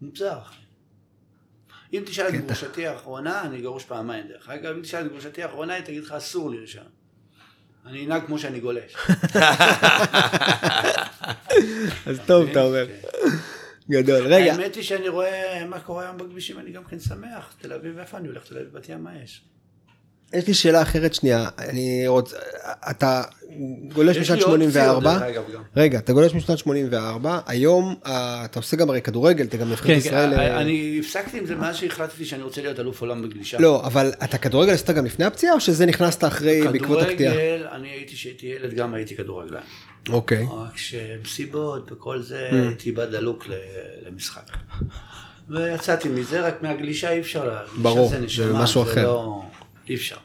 מוזר. אם תשאל את גרושתי האחרונה, אני גרוש פעמיים דרך אגב, אם תשאל את גרושתי האחרונה, היא תגיד לך אסור לי רישיון. אני אנהג כמו שאני גולש. אז טוב, אתה אומר. גדול. רגע, האמת היא שאני רואה מה קורה היום בכבישים, אני גם כן שמח. תל אביב, איפה אני הולך? תל אביב, בת ים, מה יש? יש לי שאלה אחרת שנייה. אני רוצה, אתה גולש משנת לי עוד פציעות, 84. דרך אגב, גם. רגע, אתה גולש משנת 84, היום אה, אתה עושה גם הרי כדורגל, אתה גם נבחרת כן, ישראל. כן, אה, אני הפסקתי עם זה מאז שהחלטתי שאני רוצה להיות אלוף עולם בגלישה. לא, אבל אתה כדורגל עשית גם לפני הפציעה, או שזה נכנסת אחרי, בעקבות הקטיעה? כדורגל, אני הייתי, כשהייתי ילד גם הייתי כדורגלן. אוקיי. רק שמסיבות וכל זה, Mm. הייתי בא דלוק ל- למשחק. ויצאתי מזה, רק מהגלישה אי אפשר, ברור, זה משהו זה אחר. לא, אי אפשר.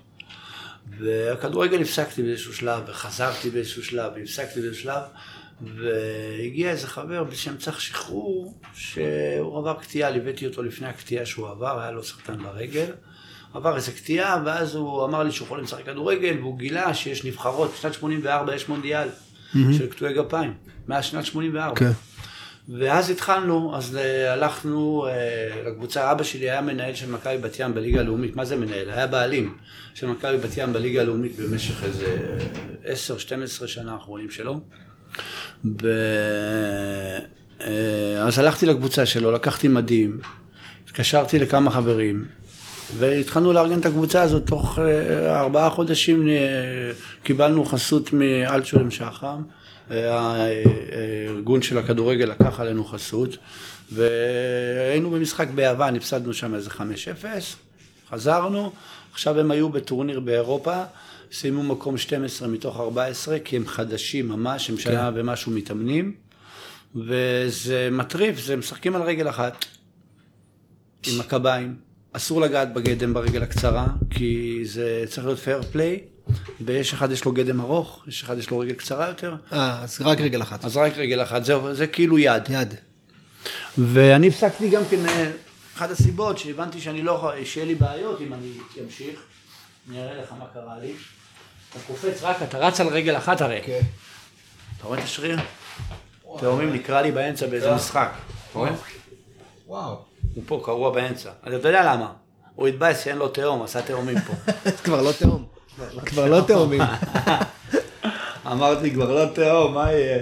והכדורגל הפסקתי באיזשהו שלב, וחזרתי באיזשהו שלב, והפסקתי באיזשהו שלב, והגיע איזה חבר בשם צח שחרור, שהוא עבר קטיעה, ליוויתי אותו לפני הקטיעה שהוא עבר, היה לו סרטן ברגל. עבר איזה קטיעה, ואז הוא אמר לי שהוא יכול לשחק כדורגל, והוא גילה שיש נבחרות, בשנת 84 יש מונדיאל של קטועי גפיים, מאז שנת 84. כן. ואז התחלנו, אז אה, הלכנו אה, לקבוצה, אבא שלי היה מנהל של מכבי בת ים בליגה הלאומית, מה זה מנהל? היה בעלים של מכבי בת ים בליגה הלאומית במשך איזה 10-12 שנה האחרונים שלו. ו... אה, אז הלכתי לקבוצה שלו, לקחתי מדים, התקשרתי לכמה חברים, והתחלנו לארגן את הקבוצה הזאת, תוך ארבעה חודשים קיבלנו חסות מאלצ'ולם שחם, הארגון של הכדורגל לקח עלינו חסות, והיינו במשחק ביוון, הפסדנו שם איזה 5-0, חזרנו, עכשיו הם היו בטורניר באירופה, סיימו מקום 12 מתוך 14, כי הם חדשים ממש, הם שנה ומשהו מתאמנים, וזה מטריף, זה משחקים על רגל אחת. עם הקביים, אסור לגעת בגדם ברגל הקצרה, כי זה צריך להיות פייר פליי, ויש אחד יש לו גדם ארוך, יש אחד יש לו רגל קצרה יותר, אה, אז רק רגל אחת. אז רק רגל אחת, זהו, זה כאילו יד. יד. ואני הפסקתי גם כן, אה, אחת הסיבות שהבנתי שאני לא יכול, שיהיה לי בעיות אם אני אמשיך, אני אראה לך מה קרה לי. אתה קופץ רק, אתה רץ על רגל אחת הרי. כן. אתה רואה את השריר? אתם אומרים, נקרע לי באמצע באיזה משחק. אתה רואה? וואו. הוא פה קרוע באמצע. אתה יודע למה? הוא התבאס שאין לו תהום, עשה תהומים פה. כבר לא תהום. כבר לא תהומים. אמרתי, כבר לא תהום, מה יהיה?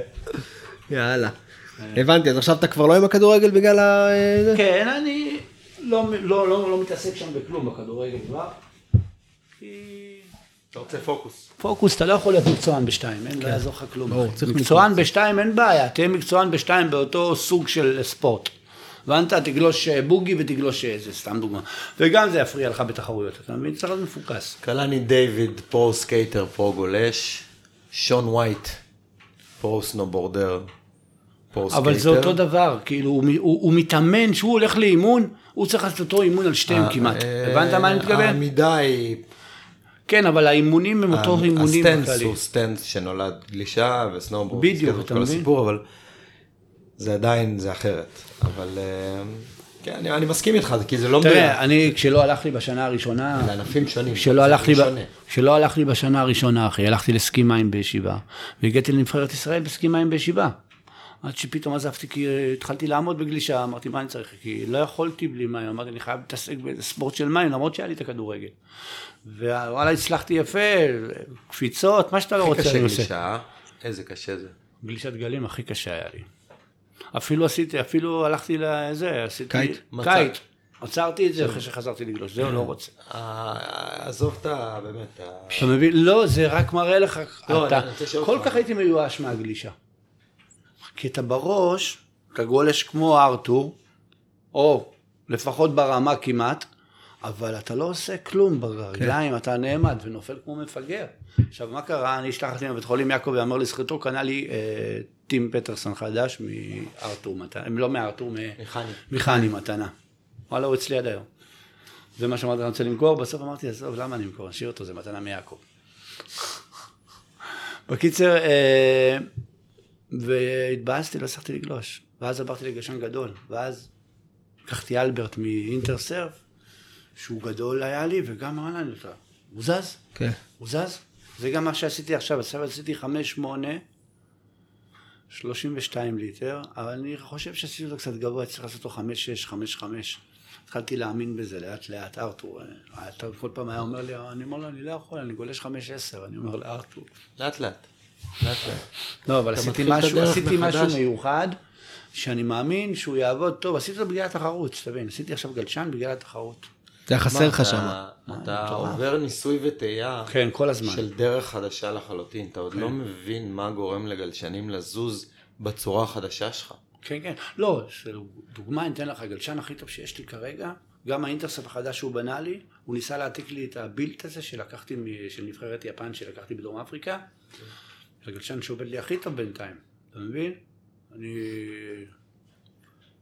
יאללה. הבנתי, אז עכשיו אתה כבר לא עם הכדורגל בגלל ה... זה? כן, אני לא, לא, לא, לא מתעסק שם בכלום בכדורגל כבר. כי... אתה רוצה פוקוס. פוקוס, אתה לא יכול להיות מקצוען בשתיים, אין, לא יעזור לך כלום. מקצוען בשתיים אין בעיה, תהיה מקצוען בשתיים באותו סוג של ספורט. הבנת? תגלוש אה, בוגי ותגלוש אה, זה, סתם דוגמה. וגם זה יפריע לך בתחרויות, אתה מבין? צריך להיות מפוקס. קלני דיוויד, pro skater, pro גולש, שון וייט, pro snowboarder, pro skater. אבל זה אותו דבר, כאילו, הוא, הוא, הוא מתאמן, שהוא הולך לאימון, הוא צריך לעשות אותו אימון על שתיהם כמעט. אה, הבנת מה אני מתכוון? העמידה היא... כן, אבל האימונים הם אותו אימונים ה stance. הוא stance שנולד גלישה וסנובורד. בדיוק, אתה מבין? הסיפור, אבל זה עדיין, זה אחרת. אבל אה, כן, אני, אני מסכים איתך, כי זה לא מדויק. תראה, אני, כשלא הלך לי בשנה הראשונה, זה ענפים שונים. כשלא הלך לי, ב- שונה. כשלא הלך לי בשנה הראשונה, אחי, הלכתי לסקי מים בישיבה, והגעתי לנבחרת ישראל בסקי מים בישיבה. עד שפתאום עזבתי, כי אה, התחלתי לעמוד בגלישה, אמרתי, מה אני צריך? כי לא יכולתי בלי מים, אמרתי, אני חייב להתעסק בספורט של מים, למרות שהיה לי את הכדורגל. ווואלה, הצלחתי יפה, קפיצות, מה שאתה לא הכי רוצה, קשה אני עושה. גלישה, אה? איזה קשה זה. גלישת גלים הכי קשה היה לי. אפילו עשיתי, אפילו הלכתי לזה, עשיתי... מצא. קיט. עצרתי את זה אחרי שחזרתי לגלוש, זהו, לא רוצה. אה, עזוב את ה... באמת, ה- אתה מבין? לא, זה רק מראה לך, לא, אתה, כל. כך הייתי מיואש מהגלישה. כי אתה בראש, אתה גולש כמו ארתור, או לפחות ברמה כמעט, אבל אתה לא עושה כלום ברגליים, אתה נעמד ונופל כמו מפגר. עכשיו, מה קרה? אני השלחתי לבית חולים יעקב ואמר לזכותו, קנה לי אה, טים פטרסון חדש מארתור מתנה, לא מארתור, מחני. מתנה. וואלה, הוא אצלי עד היום. זה מה שאמרתי, אני רוצה למכור, בסוף אמרתי, עזוב, למה אני אמכור? נשאיר אותו, זה מתנה מיעקב. בקיצר, אה, והתבאסתי, לא הצלחתי לגלוש. ואז עברתי לגשן גדול, ואז לקחתי אלברט מאינטרסרף, שהוא גדול היה לי, וגם אמר לנו, "אתה- הוא זז, כן. הוא זז. זה גם מה שעשיתי עכשיו, עכשיו עשיתי חמש, שמונה, 32 ליטר, אבל אני חושב שעשיתי אותו קצת גבוה, צריך לעשות אותו חמש, שש, חמש, חמש. התחלתי להאמין בזה לאט לאט, ארתור, אה, אתה כל פעם היה אומר לי, אני אומר לו, אני לא יכול, אני גולש חמש, עשר, אני אומר לארתור. לאט לאט. לאט לאט. לא, אבל עשיתי משהו, עשיתי. משהו מיוחד, שאני מאמין שהוא יעבוד טוב, עשיתי אותו בגלל התחרות, שתבין, עשיתי עכשיו גלשן בגלל התחרות. זה היה חסר לך שם. אתה- מטורף. עובר ניסוי וטעייה כן, כל הזמן. של דרך חדשה לחלוטין. אתה עוד לא מבין מה גורם לגלשנים לזוז בצורה החדשה שלך. כן, כן. לא, של- דוגמה, אני אתן לך, הגלשן הכי טוב שיש לי כרגע, גם האינטרספ החדש שהוא בנה לי, הוא ניסה להעתיק לי את הבילט הזה שלקחתי, מ- של נבחרת יפן שלקחתי בדרום אפריקה. זה הגלשן שעובד לי הכי טוב בינתיים, אתה מבין? אני...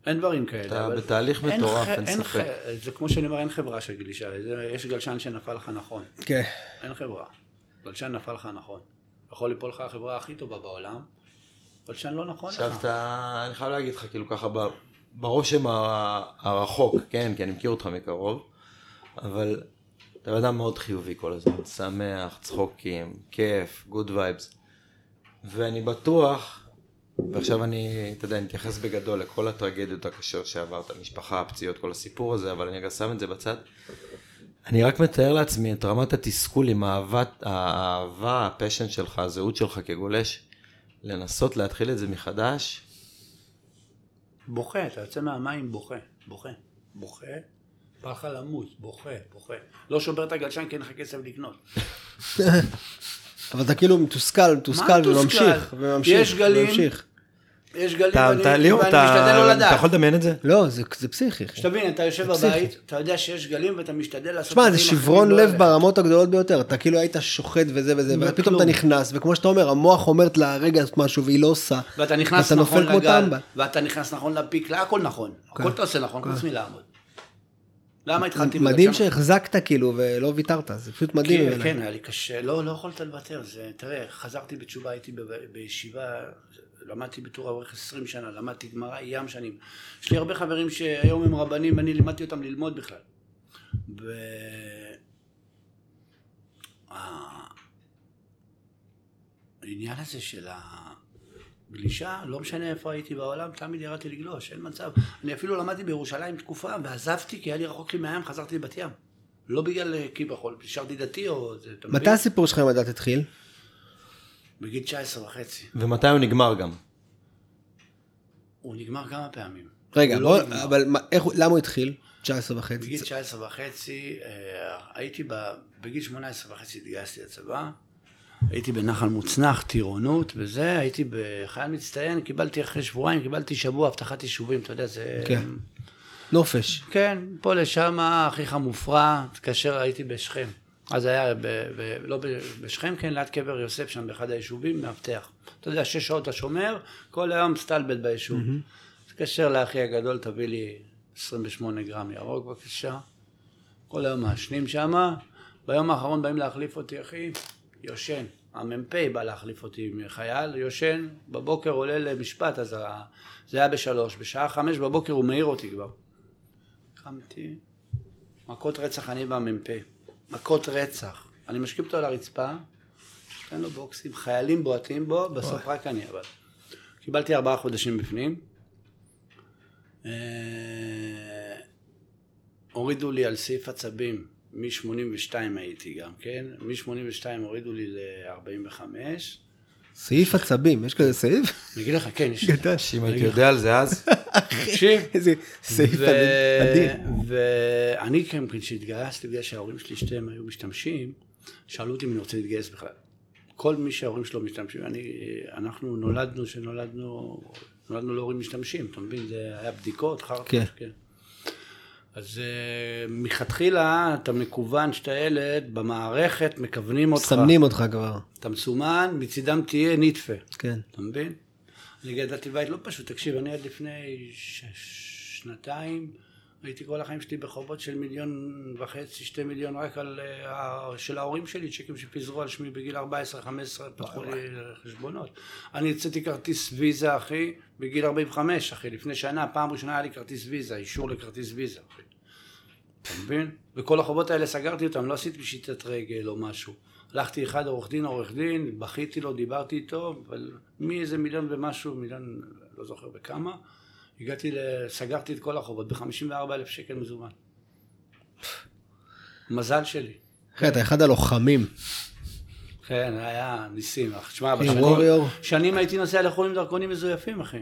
אין דברים כאלה. אתה בתהליך מטורף, אין ספק. זה כמו שאני אומר, אין חברה של גלישה. יש גלשן שנפל לך נכון. כן. אין חברה. גלשן נפל לך נכון. יכול ליפול לך החברה הכי טובה בעולם, גלשן לא נכון לך. עכשיו אתה, אני חייב להגיד לך, כאילו ככה, ברושם הרחוק, כן, כי אני מכיר אותך מקרוב, אבל אתה בן אדם מאוד חיובי כל הזמן, שמח, צחוקים, כיף, good vibes. ואני בטוח, ועכשיו אני, אתה יודע, אני אתייחס בגדול לכל הטרגדיות הקשות שעברת, המשפחה, הפציעות, כל הסיפור הזה, אבל אני רגע שם את זה בצד. אני רק מתאר לעצמי את רמת התסכול עם האהבת, האהבה, הפשן שלך, הזהות שלך כגולש, לנסות להתחיל את זה מחדש, בוכה, אתה יוצא מהמים בוכה, בוכה, בוכה, בא לך למות, בוכה, בוכה. לא שובר את הגלשן כי אין לך כסף לקנות. אבל אתה כאילו מתוסכל, מתוסכל מתוסכל? וממשיך, וממשיך, יש גלים. וממשיך. יש גלים אתה, ואני אתה, ליאור, ואני אתה, משתדל לא אתה לדעת. יכול לדמיין את זה? לא, זה זה פסיכי. שתבין, אתה יושב. בבית, אתה יודע שיש גלים ואתה משתדל לעשות... תשמע, זה שברון לא לב. ברמות הגדולות ביותר. אתה כאילו היית שוחט וזה וזה, וכלום. ופתאום אתה נכנס, וכמו שאתה אומר, המוח אומרת לה רגע לעשות משהו והיא לא עושה. ואתה נכנס ואתה נכון לגל. ואתה נכנס נכון לפיק, להכל נכון. הכל אתה עושה נכון, חוץ מלעמוד. למה התחלתי... מדהים שהחזקת כאילו ולא ויתרת, זה פשוט מדהים. כן. כן, היה לי קשה, לא, לא יכולת לוותר, זה, תראה, חזרתי בתשובה, הייתי בישיבה, למדתי בטור אברך 20 שנה, למדתי גמרא ים שנים. יש לי הרבה חברים שהיום הם רבנים, אני לימדתי אותם ללמוד בכלל. ו... העניין הזה של הגלישה, לא משנה איפה הייתי בעולם, תמיד ירדתי לגלוש, אין מצב. אני אפילו למדתי בירושלים תקופה, ועזבתי כי היה לי רחוק לי מהים, חזרתי לבת ים. לא בגלל אה, כביכול, נשארתי דתי או... מתי? הסיפור שלך עם הדת התחיל? בגיל 19 וחצי. ומתי הוא נגמר גם? הוא נגמר כמה פעמים. רגע, לא בוא, נגמר. אבל מה- איך למה הוא התחיל? 19 וחצי. בגיל 19 וחצי, אה, הייתי ב... בגיל 18 וחצי התגייסתי לצבא, הייתי בנחל מוצנח, טירונות וזה, הייתי בחייל מצטיין, קיבלתי אחרי שבועיים, קיבלתי שבוע אבטחת יישובים, אתה יודע, זה... כן. נופש. כן, פה לשם, אחיך מופרע, תתקשר, הייתי בשכם. אז היה, ב, ב, לא ב, בשכם, כן, ליד קבר יוסף, שם באחד היישובים, מאבטח. אתה יודע, שש שעות אתה שומר, כל היום מסתלבט ביישוב. תתקשר לאחי הגדול, תביא לי 28 גרם ירוק, בבקשה. כל היום מעשנים שם. ביום האחרון באים להחליף אותי, אחי, יושן. המ"פ בא להחליף אותי מחייל, יושן, בבוקר עולה למשפט, אז. זה היה בשלוש. בשעה חמש בבוקר הוא מעיר אותי כבר. קמתי, מכות רצח אני והמ"פ. מכות רצח. אני משכיב אותו על הרצפה, נותן לו בוקסים, חיילים בועטים בו, בסוף רק אני אבל. קיבלתי ארבעה חודשים בפנים. אה, הורידו לי על סעיף עצבים, מ-82 הייתי גם, כן? מ-82 הורידו לי ל-45. סעיף עצבים, יש כזה סעיף? אני אגיד לך, כן, יש... גדול. שאם הייתי יודע על זה אז, תקשיב. איזה סעיף עדין. ואני כן, כשהתגייסתי, בגלל שההורים שלי שתיהם היו משתמשים, שאלו אותי אם אני רוצה להתגייס בכלל. כל מי שההורים שלו משתמשים, אני, אנחנו נולדנו, שנולדנו, נולדנו להורים משתמשים, אתה מבין? זה היה בדיקות, חרטות, כן. כן. אז uh, מלכתחילה אתה מקוון שאתה ילד, במערכת מכוונים אותך. מסמנים אותך כבר. אתה מסומן, מצידם תהיה נטפה. כן. אתה מבין? אני גדלתי בבית לא פשוט, תקשיב, אני עד לפני ש... שנתיים, הייתי כל החיים שלי בחובות של מיליון וחצי, שתי מיליון רק על, uh, של ההורים שלי, צ'קים שפיזרו על שמי בגיל 14-15, פתחו לי חשבונות. אני הוצאתי כרטיס ויזה, אחי, בגיל 45, אחי, לפני שנה, פעם ראשונה היה לי כרטיס ויזה, אישור לכרטיס ויזה, אחי. אתה מבין? וכל החובות האלה סגרתי אותם, לא עשיתי פשיטת רגל או משהו. הלכתי אחד עורך דין, עורך דין, בכיתי לו, דיברתי איתו, אבל מאיזה מיליון ומשהו, מיליון, לא זוכר בכמה, הגעתי. סגרתי את כל החובות ב-54 אלף שקל מזומן. מזל שלי. אחי, אתה אחד הלוחמים. כן, היה ניסים. תשמע. שנים הייתי נוסע לחו"ל עם דרכונים מזויפים, אחי.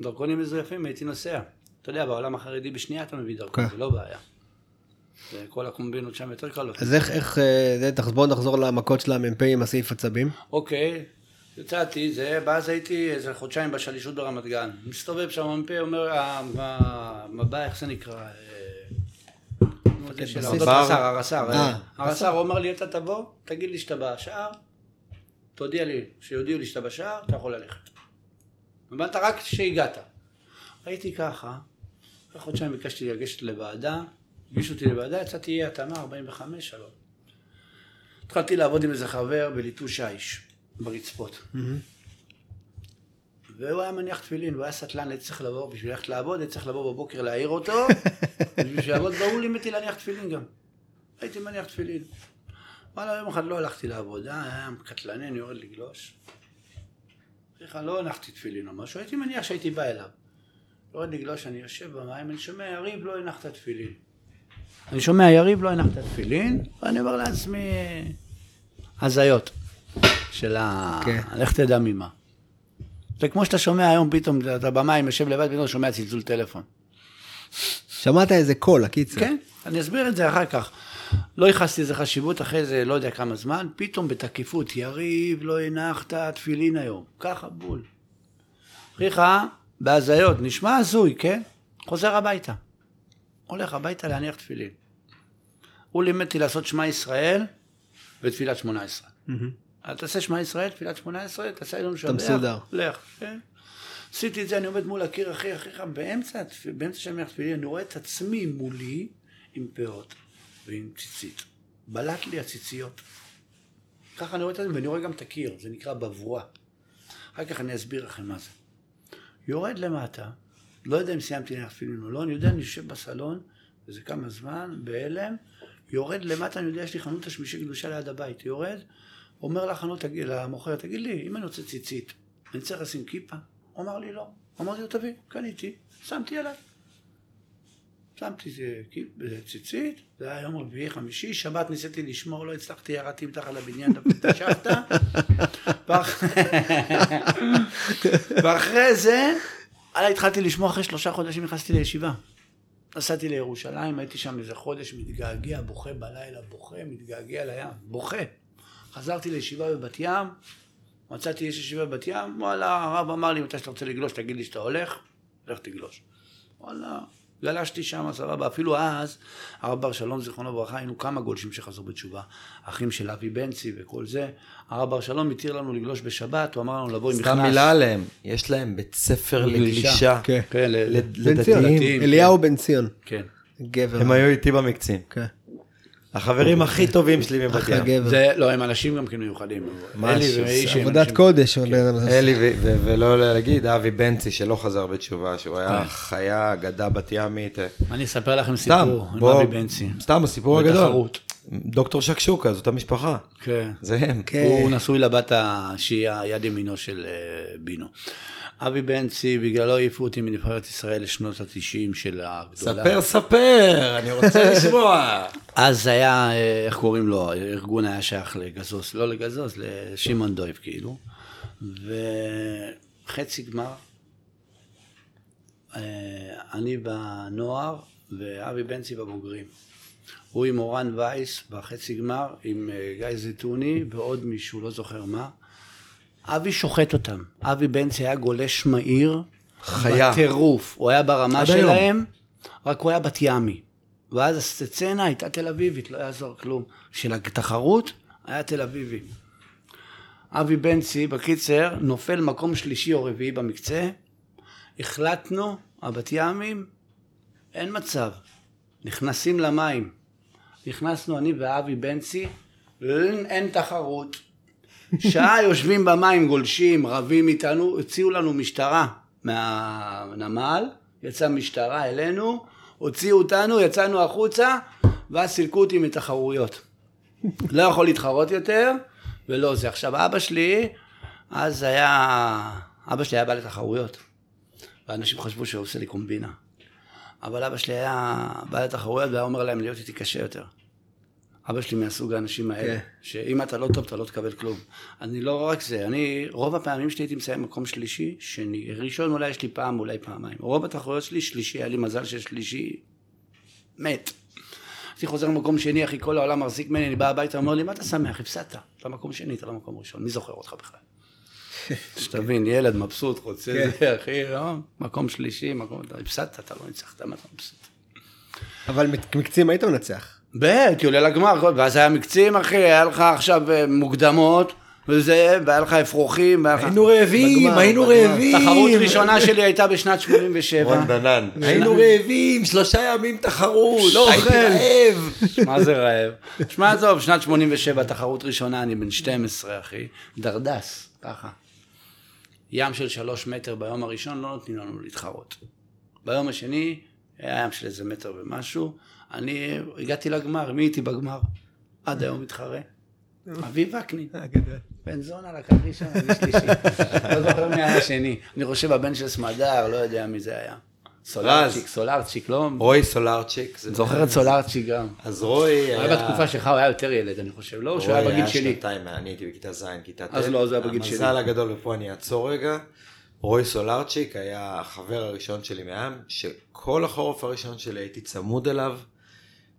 דרכונים מזויפים הייתי נוסע. אתה יודע, בעולם החרדי בשנייה אתה מביא דרכון, כן. זה לא בעיה. וכל הקומבינות שם יותר קלות. אז איך, איך, אה, זה, תח- בוא נחזור למכות של המ"פ עם הסעיף עצבים. אוקיי, יצאתי, זה, ואז הייתי איזה חודשיים בשלישות ברמת גן. מסתובב שם המ"פ, אומר, "אה, מה- מבע, איך זה נקרא? אה? הרס"ר, הרס"ר. אה, אה, הרס"ר, הוא אומר לי, אתה תבוא, תגיד לי שאתה בשער, תודיע לי, שיודיעו לי שאתה בשער, אתה יכול ללכת. הבנת רק כשהגעת. הייתי ככה, אחרי חודשיים ביקשתי לגשת לוועדה, הגישו אותי לוועדה, יצאתי אי התאמה 45, שלום. התחלתי לעבוד עם איזה חבר בליטוש האיש, ברצפות. והוא היה מניח תפילין, והוא היה סטלן, הייתי צריך לבוא, בשביל ללכת לעבוד, הייתי צריך לבוא בבוקר להעיר אותו, בשביל שיעבוד, והוא לימד אותי להניח תפילין גם. הייתי מניח תפילין. וואלה, יום אחד לא הלכתי לעבודה, היה קטלני, אני יורד לגלוש. סליחה, לא הנחתי תפילין או משהו, הייתי מניח שהייתי בא אליו. יורד לגלוש, אני יושב במים, אני שומע, יריב, לא הנחת תפילין. אני שומע, יריב, לא הנחת תפילין, ואני אומר לעצמי, הזיות של ה... כן. לך תדע ממה. זה כמו שאתה שומע היום פתאום, אתה במים, יושב לבד, פתאום שומע צלצול טלפון. שמעת איזה קול, הקיצר. כן, אני אסביר את זה אחר כך. לא ייחסתי לזה חשיבות אחרי זה, לא יודע כמה זמן, פתאום בתקיפות, יריב, לא הנחת תפילין היום. ככה בול. אחיך, בהזיות, נשמע הזוי, כן? חוזר הביתה. הולך הביתה להניח תפילין. הוא לימד אותי לעשות שמע ישראל ותפילת שמונה עשרה. אל תעשה שמע ישראל, תפילת שמונה עשרה, תעשה אלון שבח. מסודר. לך, כן. עשיתי את זה, אני עומד מול הקיר, אחי, אחי, באמצע, התפ- באמצע שאני מניח תפילין, אני רואה את עצמי מולי, עם פאות ועם ציצית. בלט לי הציציות. ככה אני רואה את זה, ואני רואה גם את הקיר, זה נקרא בבואה. אחר כך אני אסביר לכם מה זה. יורד למטה, לא יודע אם סיימתי ללכת תפילין או לא, אני יודע, אני יושב בסלון, וזה כמה זמן, בהלם, יורד למטה, אני יודע, יש לי חנות תשמישי קדושה ליד הבית, יורד, אומר לחנות, למוכר, תגיד לי, אם אני רוצה ציצית, אני צריך לשים כיפה? הוא אמר לי, לא. אמרתי לו, תביא, קניתי, שמתי עליי. שמתי ציצית, זה היה יום רביעי, חמישי, שבת ניסיתי לשמור, לא הצלחתי, ירדתי מתחת לבניין, דפקתי שבתא. ואח- ואחרי זה, הלאה, התחלתי לשמוע, אחרי שלושה חודשים נכנסתי לישיבה. נסעתי לירושלים, הייתי שם איזה חודש, מתגעגע, בוכה בלילה, בוכה, מתגעגע לים, בוכה. חזרתי לישיבה בבת ים, מצאתי יש ישיבה בבת ים, וואלה, הרב אמר לי, מתי שאתה רוצה לגלוש, תגיד לי שאתה הולך, לך תגלוש. וואלה, גלשתי שם, סבבה, אפילו אז, הרב בר שלום, זיכרונו לברכה, היינו כמה גולשים שחזרו בתשובה. אחים של אבי בנצי וכל זה. הרב בר שלום התיר לנו לגלוש בשבת, הוא אמר לנו לבוא עם מכנס. סתם מילה עליהם, יש להם בית ספר לגלישה. כן. כן, לדתיים. אליהו בן ציון, כן. גבר. הם היו איתי במקצים. כן. החברים הכי טובים שלי מבת אחלה ים. גבר. זה, לא, הם אנשים גם כן מיוחדים. עבודת קודש. אדם הזה. אלי, ולא להגיד, אבי בנצי שלא חזר בתשובה, שהוא היה חיה, אגדה בת ימית. אני אספר לכם סיפור, עם אבי בנצי. סתם הסיפור הגדול. בתחרות. דוקטור שקשוקה, זאת המשפחה. כן. זה הם. כן. הוא נשוי לבת שהיא היד ימינו של אה, בינו. אבי בנצי, בגללו העיפו אותי מנבחרת ישראל לשנות התשעים של הגדולה. ספר, ספר, אני רוצה לשמוע. אז היה, אה, איך קוראים לו, הארגון היה שייך לגזוז, לא לגזוז, לשמעון דויב כאילו. וחצי גמר, אה, אני בנוער ואבי בנצי בבוגרים. הוא עם אורן וייס בחצי גמר, עם אה, גיא זיתוני ועוד מישהו, לא זוכר מה. אבי שוחט אותם. אבי בנצי היה גולש מהיר. חיה. בטירוף. הוא היה ברמה היום. שלהם, רק הוא היה בת ימי. ואז הסצנה הייתה תל אביבית, לא יעזור כלום. של התחרות היה תל אביבי. אבי בנצי, בקיצר, נופל מקום שלישי או רביעי במקצה. החלטנו, הבת ימים, אין מצב. נכנסים למים. נכנסנו אני ואבי בנצי, אין תחרות. שעה יושבים במים, גולשים, רבים איתנו, הוציאו לנו משטרה מהנמל, יצאה משטרה אלינו, הוציאו אותנו, יצאנו החוצה, ואז סילקו אותי מתחרויות. לא יכול להתחרות יותר, ולא זה. עכשיו, אבא שלי, אז היה, אבא שלי היה בא לתחרויות, ואנשים חשבו שהוא עושה לי קומבינה. אבל אבא שלי היה בא לתחרויות והיה אומר להם להיות איתי קשה יותר. אבא שלי מהסוג האנשים האלה, כן. שאם אתה לא טוב אתה לא תקבל כלום. אני לא רק זה, אני, רוב הפעמים שלי הייתי מסיים מקום שלישי, שני, ראשון אולי יש לי פעם, אולי פעמיים. רוב התחרויות שלי שלישי, היה לי מזל ששלישי מת. הייתי חוזר למקום שני, אחי, כל העולם מחזיק ממני, אני בא הביתה, אומר לי, מה אתה שמח? הפסדת. אתה מקום שני, אתה לא מקום ראשון, מי זוכר אותך בכלל? שתבין, ילד מבסוט, רוצה כן. זה, אחי, לא? מקום שלישי, מקום, הפסדת, אתה לא ניצחת, מה אתה מבסוט? אבל מק- מקצים היית מנצח. בטח, עולה לגמר, ואז היה מקצים, אחי, היה לך עכשיו אה, מוקדמות, וזה, והיה לך אפרוחים, והיה לך... היינו רעבים, היינו. רעבים. תחרות ראשונה שלי הייתה בשנת 87. רון דנן. היינו רעבים, שלושה ימים תחרות. לא אוכל. רעב. מה זה רעב? שמע, עזוב, שנת 87, תחרות ראשונה, אני בן 12, אחי. דרדס, ככה. ים של שלוש מטר ביום הראשון, לא נותנים לנו להתחרות. ביום השני, היה ים של איזה מטר ומשהו. אני הגעתי לגמר, מי איתי בגמר? עד היום מתחרה. אביב וקנין. בן זונה לקח ראשון, אני שלישי. לא זוכר מי היה השני. אני חושב הבן של סמדר, לא יודע מי זה היה. סולרצ'יק, סולרצ'יק, לא... רוי סולרצ'יק. זה- זוכר את סולרצ'יק גם. אז רוי הוא היה בתקופה שלך, הוא היה יותר ילד, אני חושב, לא? שהוא היה רוי בגיל שלי. שנתיים, אני הייתי בכיתה ז', כיתה ט'. אז לא, זה היה בגיל שלי. המזל הגדול, ופה אני אעצור רגע. רוי סולרצ'יק היה החבר הראשון שלי מהים, שכל החורף הראשון שלי הייתי צמוד אליו,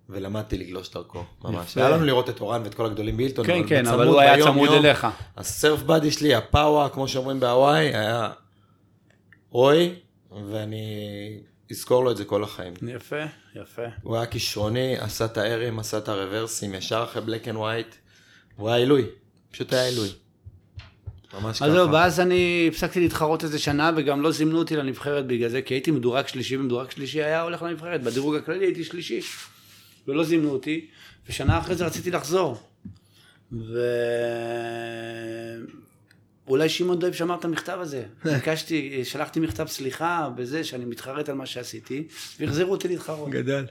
ולמדתי לגלוש דרכו, ממש. היה לנו לראות את אורן ואת כל הגדולים בילטון, כן, כן, אבל הוא היה צמוד אליך. הסרף באדי שלי, הפאווה, כמו שאומרים בהוואי, היה רוי, ואני אזכור לו את זה כל החיים. יפה, יפה. הוא היה כישרוני, עשה את ה air ים, עשה את ה reverse ים, ישר אחרי Black and White. הוא היה עילוי, פשוט היה עילוי. ממש אז זהו, ככה. ואז אני הפסקתי להתחרות איזה שנה, וגם לא זימנו אותי לנבחרת בגלל זה, כי הייתי מדורג שלישי, ומדורג שלישי היה הולך לנבחרת. בדירוג הכללי הייתי שלישי. ולא זימנו אותי, ושנה אחרי זה רציתי לחזור. ואולי שמעון דויב שמר את המכתב הזה. ביקשתי, שלחתי מכתב סליחה בזה שאני מתחרט על מה שעשיתי, והחזירו אותי להתחרות. גדל.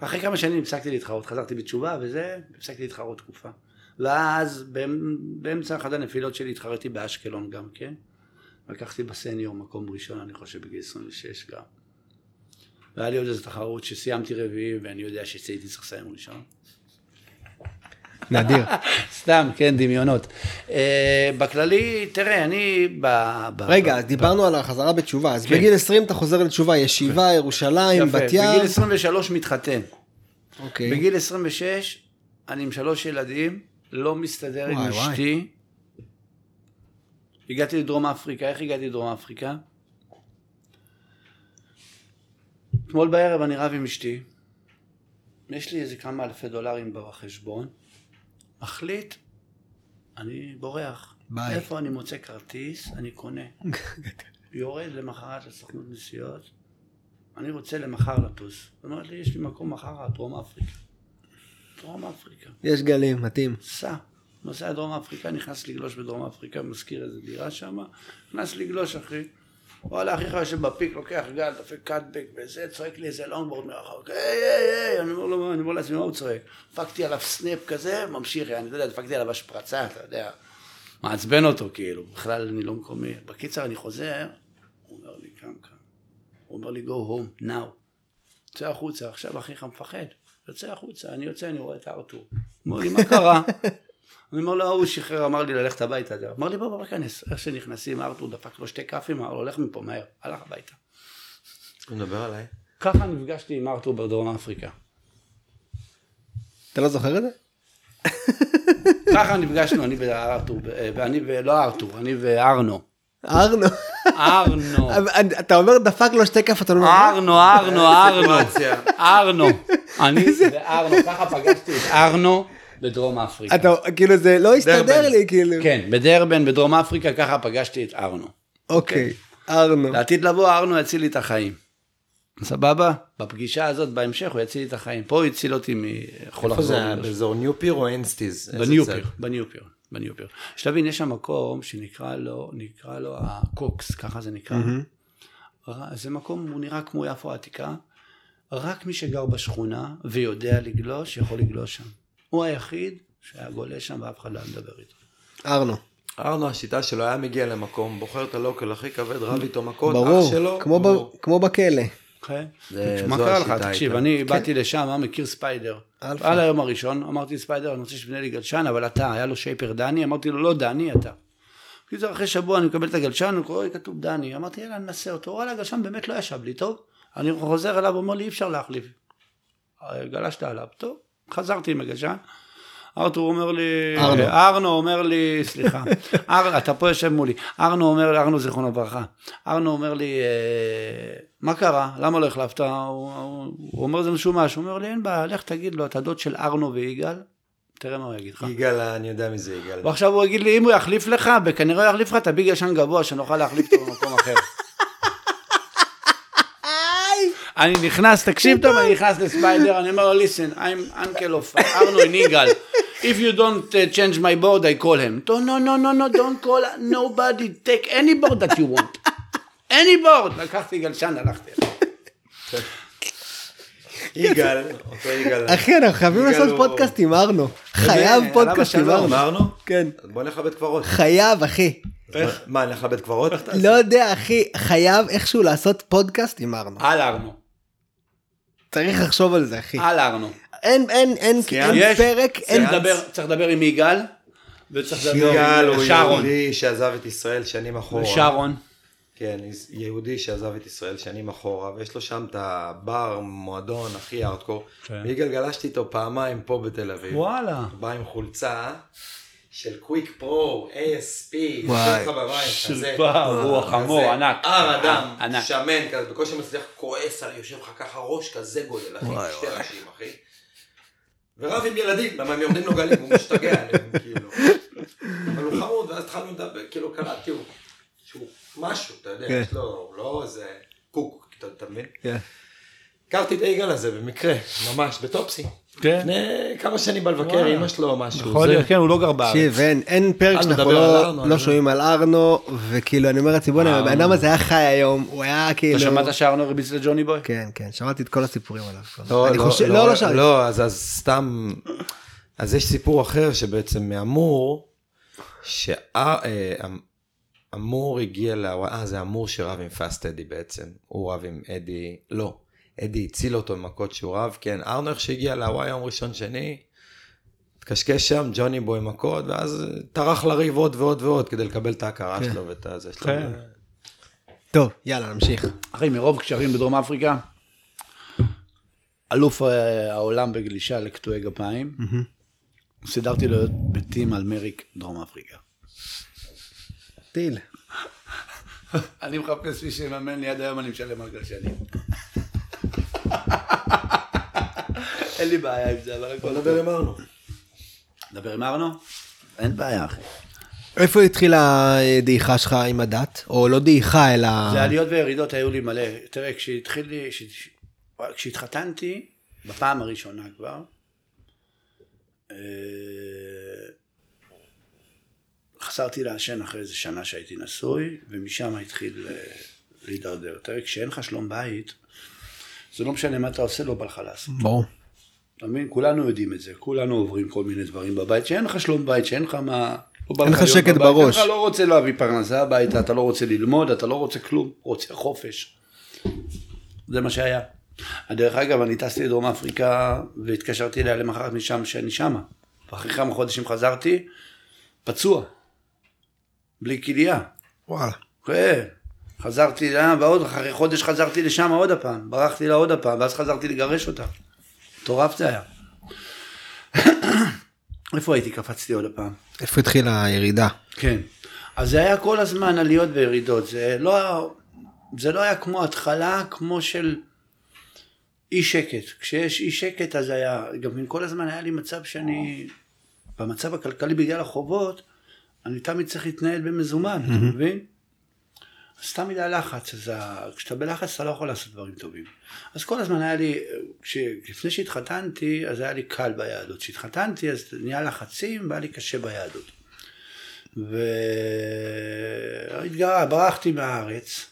אחרי כמה שנים הפסקתי להתחרות, חזרתי בתשובה וזה, הפסקתי להתחרות תקופה. ואז באמ- באמצע אחת הנפילות שלי התחרתי באשקלון גם כן. לקחתי בסניור מקום ראשון, אני חושב בגיל 26 גם. והיה לי עוד איזו תחרות שסיימתי רביעי, ואני יודע שהייתי צריך לסיים ראשון. נדיר. סתם, כן, דמיונות. אה, בכללי, תראה, אני ב... ב- רגע, ב- דיברנו על החזרה בתשובה, אז כן. בגיל 20 אתה חוזר לתשובה, ישיבה, ירושלים, יפה, בת ים. בגיל 23 מתחתן. אוקיי. בגיל 26, אני עם שלוש ילדים, לא מסתדר עם וואי, וואי. אשתי. הגעתי לדרום אפריקה, איך הגעתי לדרום אפריקה? אתמול בערב אני רב עם אשתי, יש לי איזה כמה אלפי דולרים בחשבון, מחליט, אני בורח. ביי. איפה אני מוצא כרטיס, אני קונה. יורד למחרת לסוכנות נסיעות, אני רוצה למחר לטוס. אומרת לי, יש לי מקום מחר, דרום אפריקה. דרום אפריקה. יש גלים, מתאים. סע. נוסע לדרום אפריקה, נכנס לגלוש בדרום אפריקה, משכיר איזה דירה שם, נכנס לגלוש אחי. וואלה, אחיך יושב ב peak, לוקח גל, דופק cutback וזה, צועק לי איזה לונגבורד מרחוק, היי, היי, היי, אני אומר לו, אני אומר לעצמי, מה הוא צועק? דפקתי עליו סנאפ כזה, ממשיך, אני לא יודע, דפקתי עליו השפרצה, אתה יודע, מעצבן אותו כאילו, בכלל אני לא מקומי. בקיצר, אני חוזר, הוא אומר לי, קם, קם. הוא אומר לי, go home, now. יוצא החוצה, עכשיו אחיך מפחד. יוצא החוצה, אני יוצא, אני רואה את ארתור. אומר לי, מה קרה? אני אומר לו, ההוא שחרר, אמר לי ללכת הביתה. אמר לי, בוא, בוא, כנס. איך שנכנסים, ארתור דפק לו שתי כאפים, אמר לו, לך מפה מהר. הלך הביתה. הוא מדבר עליי. ככה נפגשתי עם ארתור בדרום אפריקה. אתה לא זוכר את זה? ככה נפגשנו, אני וארתור, ואני ולא ארתור, אני וארנו. ארנו. ארנו. אתה אומר דפק לו שתי כף, אתה לא אומר, ארנו, ארנו, ארנו. ארנו. אני וארנו, ככה פגשתי את ארנו בדרום אפריקה. אתה כאילו זה לא הסתדר דרבן. לי כאילו. כן, בדרבן, בדרום אפריקה, ככה פגשתי את ארנו. אוקיי, ארנו. לעתיד לבוא, ארנו יציל לי את החיים. סבבה? בפגישה הזאת, בהמשך, הוא יציל לי את החיים. פה הוא הציל אותי מיכול איפה זה. היה? באזור ניופיר או אינסטיז? בניופיר? בניופיר, בניופיר. שתבין, יש שם מקום שנקרא לו, נקרא לו הקוקס, ככה זה נקרא. ר- זה מקום, הוא נראה כמו יפו העתיקה. רק מי שגר בשכונה ויודע לגלוש, יכול לגלוש שם. הוא היחיד שהיה גולש שם ואף אחד לא היה מדבר איתו. ארנו. ארנו, השיטה שלו היה מגיע למקום, בוחר את ה local הכי כבד, רב איתו מכות, ברור, אח שלו. כמו ב- הוא- כמו בכלא. זה- מה קרה לך? תקשיב. אני באתי לשם, מכיר ספיידר. על היום הראשון, אמרתי ספיידר, אני רוצה שתבנה לי גלשן, אבל אתה, היה לו shaper דני, אמרתי לו, לא דני, אתה. קיצר, אחרי שבוע אני מקבל את הגלשן, הוא קורא לי כתוב דני, אמרתי, יאללה, ננסה אותו, וואלה, הגלשן באמת לא ישב לי טוב. אני חוזר אליו, אומר לי, אי אפשר להחליף. גלשת עליו, טוב, חזרתי עם הגלשן. ארתור אומר לי, ארנו. ארנו אומר לי, סליחה, אר, אתה פה יושב מולי, ארנו אומר לי, ארנו זיכרונו לברכה, ארנו אומר לי, אה, מה קרה? למה לא החלפת? הוא, הוא, הוא אומר זה משומש, הוא אומר לי, אין בעיה, לך תגיד לו, אתה דוד של ארנו ויגאל, תראה מה הוא יגיד לך. יגאל, אני יודע מי זה יגאל. ועכשיו הוא יגיד לי, אם הוא יחליף לך, וכנראה הוא יחליף לך, תביא גלשן גבוה, שנוכל להחליף אותו במקום אחר. אני נכנס, תקשיב טוב, אני נכנס לספיידר, אני אומר לו, listen, I'm uncle of ארנו and יגאל. If you don't uh, change my board, I call him. No, no, no, no, no, don't call nobody, take any board that you want. any board. לקחתי גלשן, הלכתי. יגאל, אותו יגאל. אחי, אנחנו חייבים לעשות פודקאסט עם ארנו. חייב פודקאסט עם. ארנו. כן. אז בוא נלך לבית קברות. חייב, אחי. איך? מה, נלך לבית קברות? לא יודע, אחי, חייב איכשהו לעשות פודקאסט עם ארנו. על ארנו. צריך לחשוב על זה, אחי. על ארנו. אין, אין, אין? אין יש, פרק, אין... צריך לדבר- צריך לדבר עם יגאל, וצריך לדבר יגאל עם הוא שרון. יהודי שעזב את ישראל שנים אחורה. שרון. כן, יהודי שעזב את ישראל שנים אחורה, ויש לו שם את הבר, מועדון הכי ארדקור. כן. ויגאל גלשתי איתו פעמיים פה בתל אביב. וואלה. בא עם חולצה של קוויק פרו, ASP, וואי. הוא כזה, חמור, ענק. הר אדם, ענק. שמן, כזה, בקושי מצליח כועס על יושב לך ככה ראש כזה גודל, אחי, וואי, שתי. ראשים, אחי. ורב עם ילדים, למה הם יורדים לו גלים, הוא משתגע עליהם, כאילו. אבל הוא חמוד, ואז התחלנו לדבר, כאילו קלטתי, הוא, שהוא משהו, אתה יודע, כן. יש לו, הוא לא איזה קוק, אתה אתה מבין? כן. הכרתי את היגאל הזה במקרה, ממש, בטופסי. כן. לפני כמה שנים בא לבקר. אמא שלו משהו. יכול להיות, כן, הוא לא גר בארץ. תקשיב, אין, פרק שאנחנו לא, לא שומעים על ארנו, וכאילו אני אומר לעצמי בוא'נה, ארנו. הבן אדם הזה היה חי היום, הוא היה כאילו... אתה שמעת שארנו הרביץ לג'וני בוי? כן, כן, שמעתי את כל הסיפורים עליו. לא, לא, לא, לא, לא שמעתי. לא, אז, אז סתם, אז יש סיפור אחר שבעצם מאמור, שאמור הגיע להוואי, אה זה אמור שרב עם פאסט אדי בעצם, הוא רב עם אדי, לא, אדי הציל אותו במכות שהוא רב, כן, ארנו איך שהגיע להוואי יום ראשון שני, התקשקש שם, ג'וני בו עם מכות, ואז טרח לריב עוד ועוד ועוד כדי לקבל את ההכרה כן. שלו ואת הזה שלו. כן. טוב, יאללה, נמשיך. אחי, מרוב קשרים בדרום אפריקה, אלוף אה, העולם בגלישה לקטועי גפיים, סידרתי לו להיות בטים על מריק דרום אפריקה. טיל. אני מחפש מי שיממן לי, עד היום אני משלם על גלשנים. אין לי בעיה עם זה, אבל הכל בוא נדבר עם ארנו. נדבר עם ארנו? אין בעיה, אחי. איפה התחילה הדעיכה שלך עם הדת? או לא דעיכה, אלא... זה עליות וירידות היו לי מלא. תראה, כשהתחיל לי, כש- כשהתחתנתי, בפעם הראשונה כבר, אה, חזרתי לעשן אחרי איזה שנה שהייתי נשוי, ומשם התחיל אה, להידרדר. תראה, כשאין לך שלום בית, זה לא משנה מה אתה עושה, לא בא לך לעשות. ברור. אתה מבין? כולנו יודעים את זה, כולנו עוברים כל מיני דברים בבית, שאין לך שלום בית, שאין לך מה... לא אין לך שקט בבית, בראש. אתה לא רוצה להביא פרנסה הביתה, אתה לא רוצה ללמוד, אתה לא רוצה כלום, רוצה חופש. זה מה שהיה. דרך אגב, אני טסתי לדרום אפריקה והתקשרתי אליה למחרת משם שאני שמה. ואחרי כמה חודשים חזרתי, פצוע, בלי כליה. וואלה. כן, חזרתי לה, ועוד אחרי חודש חזרתי לשם עוד הפעם, ברחתי לה עוד הפעם, ואז חזרתי לגרש אותה. מטורף זה היה. איפה הייתי? קפצתי עוד הפעם. איפה התחילה הירידה? כן. אז זה היה כל הזמן עליות וירידות, זה לא, זה לא היה כמו התחלה, כמו של אי שקט. כשיש אי שקט אז היה, גם כל הזמן היה לי מצב שאני, במצב הכלכלי בגלל החובות, אני תמיד צריך להתנהל במזומן, אתה מבין? סתם מדי לחץ, אז. כשאתה בלחץ אתה לא יכול לעשות דברים טובים. אז כל הזמן היה לי. לפני שהתחתנתי, אז היה לי קל ביהדות. כשהתחתנתי אז נהיה לחצים והיה לי קשה ביהדות. והתגרה, ברחתי מהארץ,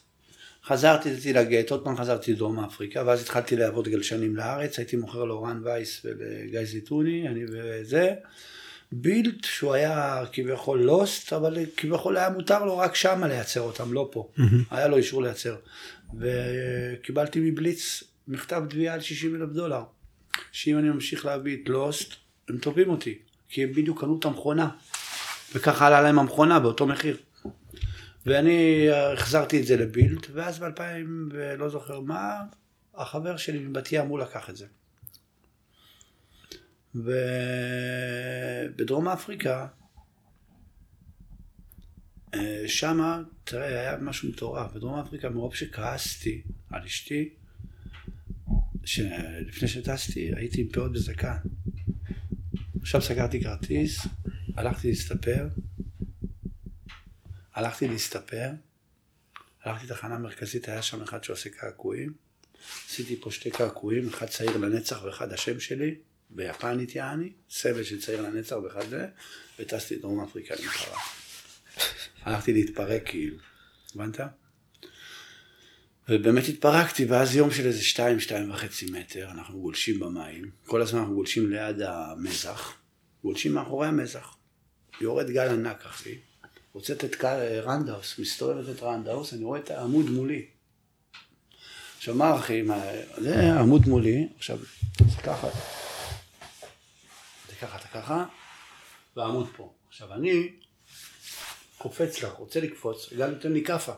חזרתי לגט, עוד פעם חזרתי לדרום אפריקה, ואז התחלתי לעבוד גלשנים לארץ, הייתי מוכר לאורן וייס ולגיא זיתוני, אני וזה. בילד שהוא היה כביכול לוסט, אבל כביכול היה מותר לו רק שמה לייצר אותם, לא פה. היה לו אישור לייצר. וקיבלתי מבליץ מכתב תביעה על 60 אלף דולר, שאם אני ממשיך להביא את לוסט, הם תובעים אותי, כי הם בדיוק קנו את המכונה. וככה עלה להם המכונה באותו מחיר. ואני החזרתי את זה לבילד, ואז ב-2000 ולא זוכר מה, החבר שלי מבת ים הוא לקח את זה. ובדרום אפריקה, אה, שמה, תראה, היה משהו מטורף. בדרום אפריקה, מרוב שכעסתי על אשתי, שלפני שטסתי, הייתי עם פאות בזקן. עכשיו סגרתי כרטיס, הלכתי להסתפר, הלכתי להסתפר, הלכתי לתחנה מרכזית, היה שם אחד שעושה קעקועים, עשיתי פה שתי קעקועים, אחד צעיר לנצח ואחד השם שלי, ביפנית יעני, סבל של צעיר לנצח ואחד זה, וטסתי לדרום אפריקה למחרה. הלכתי להתפרק כאילו, הבנת? ובאמת התפרקתי, ואז יום של איזה שתיים, שתיים וחצי מטר, אנחנו גולשים במים, כל הזמן אנחנו גולשים ליד המזח, גולשים מאחורי המזח, יורד גל ענק אחי, רוצת את קל- רנדאוס, מסתובבת את רנדאוס, אני רואה את העמוד מולי. עכשיו מה אחי, מה, זה העמוד מולי, עכשיו זה ככה, ככה, אתה ככה, והעמוד פה. עכשיו אני קופץ לך, רוצה לקפוץ, גל נותן לי כאפה.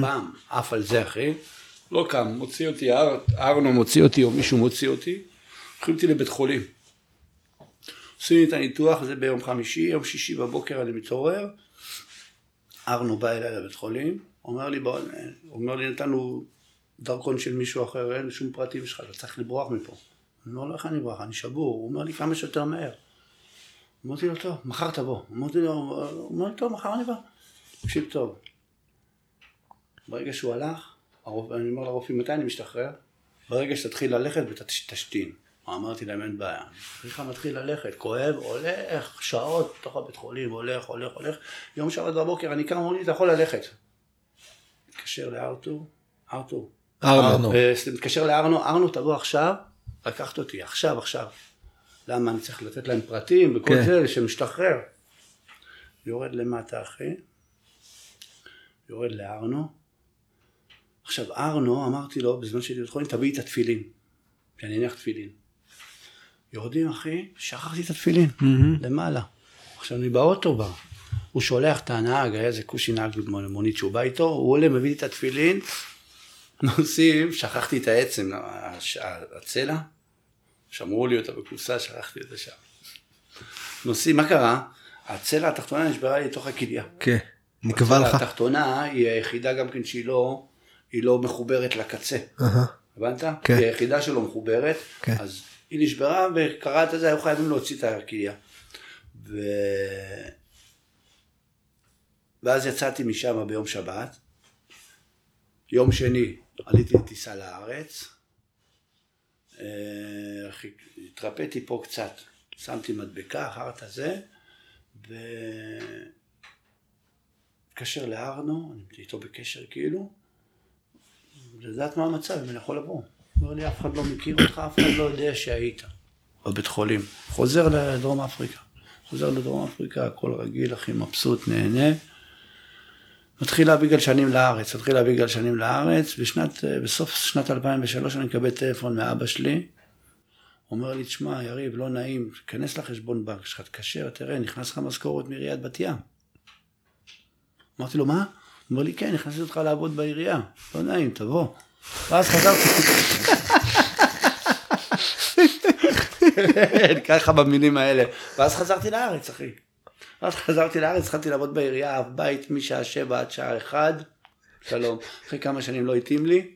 פעם, עף על זה אחי, לא קם, מוציא אותי, אר- ארנו מוציא אותי או מישהו מוציא אותי, לוקחים אותי לבית חולים. עושים לי את הניתוח, זה ביום חמישי, יום שישי בבוקר אני מתעורר, ארנו בא אליי לבית חולים, אומר לי, בוא, אומר לי, נתנו דרכון של מישהו אחר, אין שום פרטים שלך, אתה צריך לברוח מפה. אני אומר לו, איך אני אברח? אני שבור. הוא אומר לי, כמה שיותר מהר. אמרתי לו, טוב, מחר תבוא. אמרתי לו, הוא אומר לי, טוב, מחר אני בא. תקשיב טוב. ברגע שהוא הלך, הרופא, אני אומר לרופאים, מתי אני משתחרר? ברגע שתתחיל ללכת ותשתין. אמרתי להם, אין בעיה. בכלל מתחיל ללכת, כואב, הולך, שעות, בתוך הבית חולים, הולך, הולך, הולך. יום שבת בבוקר, אני קם, אומרים לי, אתה יכול ללכת. מתקשר לארתור, ארתור. ארנו. אה, מתקשר לארנו, ארנו תבוא עכשיו, לקחת אותי, עכשיו, עכשיו. למה אני צריך לתת להם פרטים וכל כן. זה, שמשתחרר. יורד למטה, אחי. יורד לארנו. עכשיו, ארנו, אמרתי לו, בזמן שהייתי בבית חולים, תביא את התפילין. שאני אניח תפילין. יורדים, אחי, שכחתי את התפילין, למעלה. עכשיו, אני באוטו בא. הוא שולח את הנהג, היה איזה כושי נהג במונית שהוא בא איתו, הוא עולה, מביא לי את התפילין, נוסעים, שכחתי את העצם, הצלע, שמרו לי אותה בקופסה, שכחתי את זה שם. נוסעים, מה קרה? הצלע התחתונה נשברה לי לתוך הכליה. כן. נקבע לך. התחתונה היא היחידה גם כן שהיא לא, היא לא מחוברת לקצה. הבנת? כן. היא היחידה שלא מחוברת, כן. אז היא נשברה וקרה את זה, היו חייבים להוציא את הכליה. ו... ואז יצאתי משם ביום שבת. יום שני עליתי לטיסה לארץ. אה, התרפאתי פה קצת, שמתי מדבקה, אחרת זה, ו... התקשר לארנו, אני איתו בקשר כאילו, לדעת מה המצב, אם אני יכול לבוא. אומר לי, אף אחד לא מכיר אותך, אף אחד לא יודע שהיית בבית חולים. חוזר לדרום אפריקה. חוזר לדרום אפריקה, הכל רגיל, הכי מבסוט, נהנה. מתחיל להביא גלשנים לארץ, מתחיל להביא גלשנים לארץ, בשנת, בסוף שנת 2003 אני מקבל טלפון מאבא שלי, הוא אומר לי, תשמע, יריב, לא נעים, תיכנס לחשבון בנק שלך, תקשר, תראה, נכנס לך משכורת מעיריית בת ים. אמרתי לו, מה? הוא אומר לי, כן, נכנסתי אותך לעבוד בעירייה. לא נעים, תבוא. ואז חזרתי. ככה במילים האלה. ואז חזרתי לארץ, אחי. ואז חזרתי לארץ, התחלתי לעבוד בעירייה, אב בית משעה שבע עד שעה אחד. שלום. אחרי כמה שנים לא התאים לי.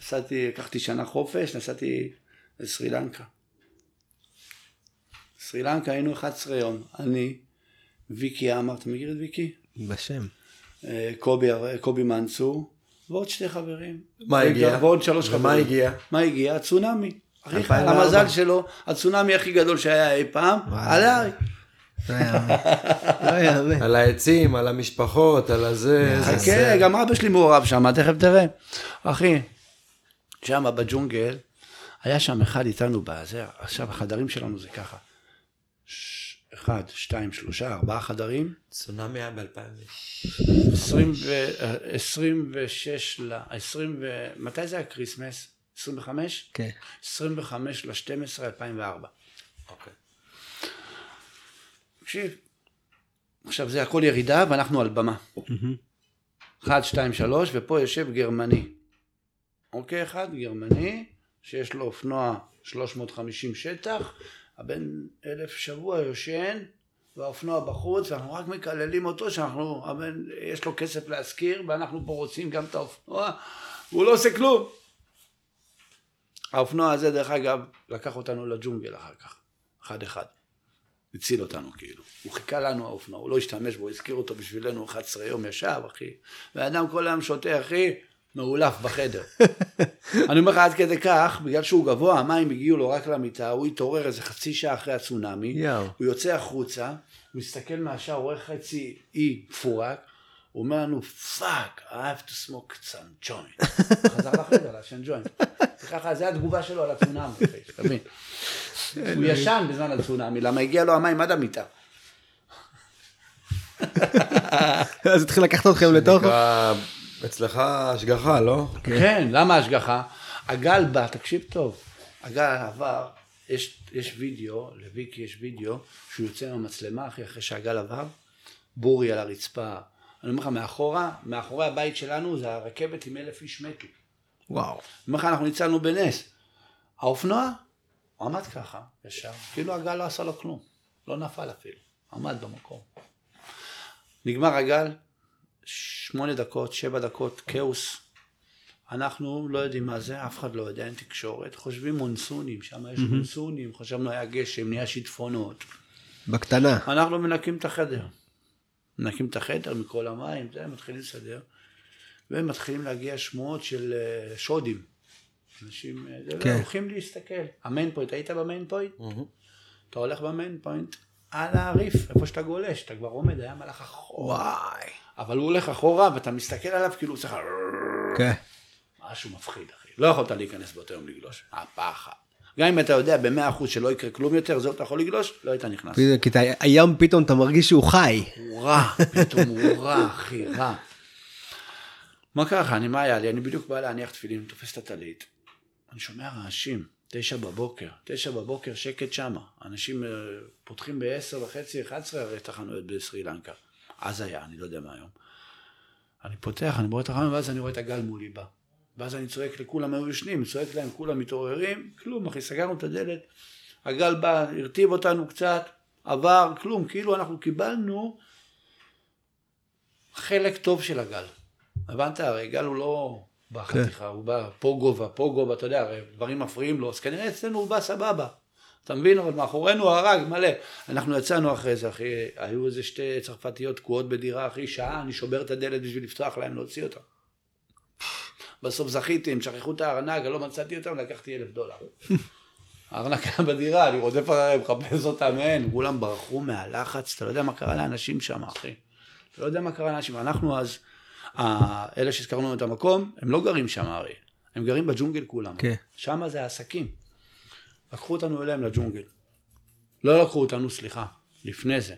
נסעתי, לקחתי שנה חופש, נסעתי לסרי לנקה. סרי לנקה היינו 11 יום. אני, ויקי עמר, אתה מכיר את ויקי? בשם. אה, קובי, קובי מנצור, ועוד שתי חברים. מה הגיע? ועוד שלוש חברים. הגיע? מה הגיע? הצונאמי. הכי חי, 2004. המזל שלו, הצונאמי הכי גדול שהיה אי פעם. עליי. לא יאמן. לא. על העצים, על המשפחות, על הזה. זה- חכה, גם אבא שלי מעורב שם, תכף תראה. אחי, שם בג'ונגל, היה שם אחד איתנו בזה, עכשיו החדרים שלנו זה ככה. אחד, שתיים, שלושה, ארבעה חדרים. צונאמי היה ב-2000. 20 ו- אה, 26 ל... 20 ו... מתי זה היה Christmas? 25? כן. 25 ל-12 2004. אוקיי. תקשיב, עכשיו זה הכל ירידה ואנחנו על במה. אחד, שתיים, שלוש, ופה יושב גרמני. אוקיי, אחד גרמני, שיש לו אופנוע 350 שטח, הבן אלף שבוע יושן, והאופנוע בחוץ, ואנחנו רק מקללים אותו שאנחנו, הבן, יש לו כסף להשכיר, ואנחנו פה רוצים גם את האופנוע, והוא לא עושה כלום. האופנוע הזה, דרך אגב, לקח אותנו לג'ונגל אחר כך, אחד אחד. הציל אותנו כאילו. הוא חיכה לנו האופנוע, הוא לא השתמש בו, הזכיר אותו בשבילנו 11 יום ישב, אחי. ואדם כל היום שותה, אחי, מעולף בחדר. אני אומר לך עד כדי כך, בגלל שהוא גבוה, המים הגיעו לו רק למיטה, הוא התעורר איזה חצי שעה אחרי הצונאמי. הוא יוצא החוצה, מסתכל מהשער, הוא רואה חצי אי מפורק, הוא אומר לנו, fuck, I have to smoke some joint. חזר לחדר, לעשן ג'וינט. וככה, זה התגובה שלו על הצונאמי, אתה מבין? הוא ישן בזמן הצונאמי, למה הגיע לו המים עד המיטה. אז התחיל לקחת אתכם לתוך... אצלך השגחה, לא? כן, למה השגחה? הגל בא, תקשיב טוב, הגל עבר, יש, יש וידאו, לוויקי יש וידאו, שהוא יוצא מהמצלמה אחי, אחרי שהגל עבר, בורי על הרצפה. אני אומר לך, מאחורה, מאחורי הבית שלנו זה הרכבת עם אלף איש מתו. וואו. אני אומר לך, אנחנו ניצלנו בנס. האופנוע, הוא עמד ככה, ישר, כאילו הגל לא עשה לו כלום, לא נפל אפילו, עמד במקום. נגמר הגל, שמונה דקות, שבע דקות, כאוס. אנחנו לא יודעים מה זה, אף אחד לא יודע, אין תקשורת. חושבים מונסונים, שם יש מונסונים, חשבנו היה גשם, נהיה שיטפונות. בקטנה. אנחנו מנקים את החדר. מנקים את החדר מכל המים, זה, מתחילים לסדר, ומתחילים להגיע שמועות של אה, שודים. אנשים אה, כן. הולכים להסתכל. ה Main Point, היית ב Main Point? אתה הולך ב Main Point על ה reef, איפה שאתה גולש, אתה כבר עומד, היה הולך אחורה. וואי. אבל הוא הולך אחורה ואתה מסתכל עליו כאילו הוא צריך... כן. משהו מפחיד אחי. לא יכולת להיכנס באותו יום לגלוש. הפחד. גם אם אתה יודע במאה אחוז שלא יקרה כלום יותר, זהו אתה יכול לגלוש, לא היית נכנס. כי אתה- הים פתאום אתה מרגיש שהוא חי. הוא רע, פתאום הוא רע, אחי, רע. מה לך? אני, מה היה לי? אני בדיוק בא להניח תפילין, תופס את הטלית. אני שומע רעשים, תשע בבוקר, תשע בבוקר, שקט שמה. אנשים אה, פותחים בעשר וחצי, אחד עשרה הרי את החנויות בסרי לנקה. אז היה, אני לא יודע מה היום. אני פותח, אני רואה את החנויות, ואז אני רואה את הגל מולי בא. ואז אני צועק לכולם, היו ישנים, צועק להם, כולם מתעוררים, כלום, אחי, סגרנו את הדלת. הגל בא, הרטיב אותנו קצת, עבר, כלום, כאילו אנחנו קיבלנו חלק טוב של הגל. הבנת? הרי גל הוא לא בא חתיכה, הוא בא פה גובה, פה גובה, אתה יודע, הרי דברים מפריעים לו, אז כנראה אצלנו הוא בא סבבה. אתה מבין? אבל מאחורינו הרג מלא. אנחנו יצאנו אחרי זה, אחי, היו איזה שתי צרפתיות תקועות בדירה, אחי, שעה, אני שובר את הדלת בשביל לפתוח להם, להוציא אותם. בסוף זכיתי, הם שכחו את הארנק, לא מצאתי אותם, לקחתי אלף דולר. הארנק היה בדירה, אני רודף אחריהם, מחפש אותם, אין, כולם ברחו מהלחץ, אתה לא יודע מה קרה לאנשים שם, אחי. אתה לא יודע מה קרה לאנשים, אנחנו אז, אלה שהזכרנו את המקום, הם לא גרים שם הרי, הם גרים בג'ונגל כולם. כן. שם זה העסקים. לקחו אותנו אליהם לג'ונגל. לא לקחו אותנו, סליחה, לפני זה.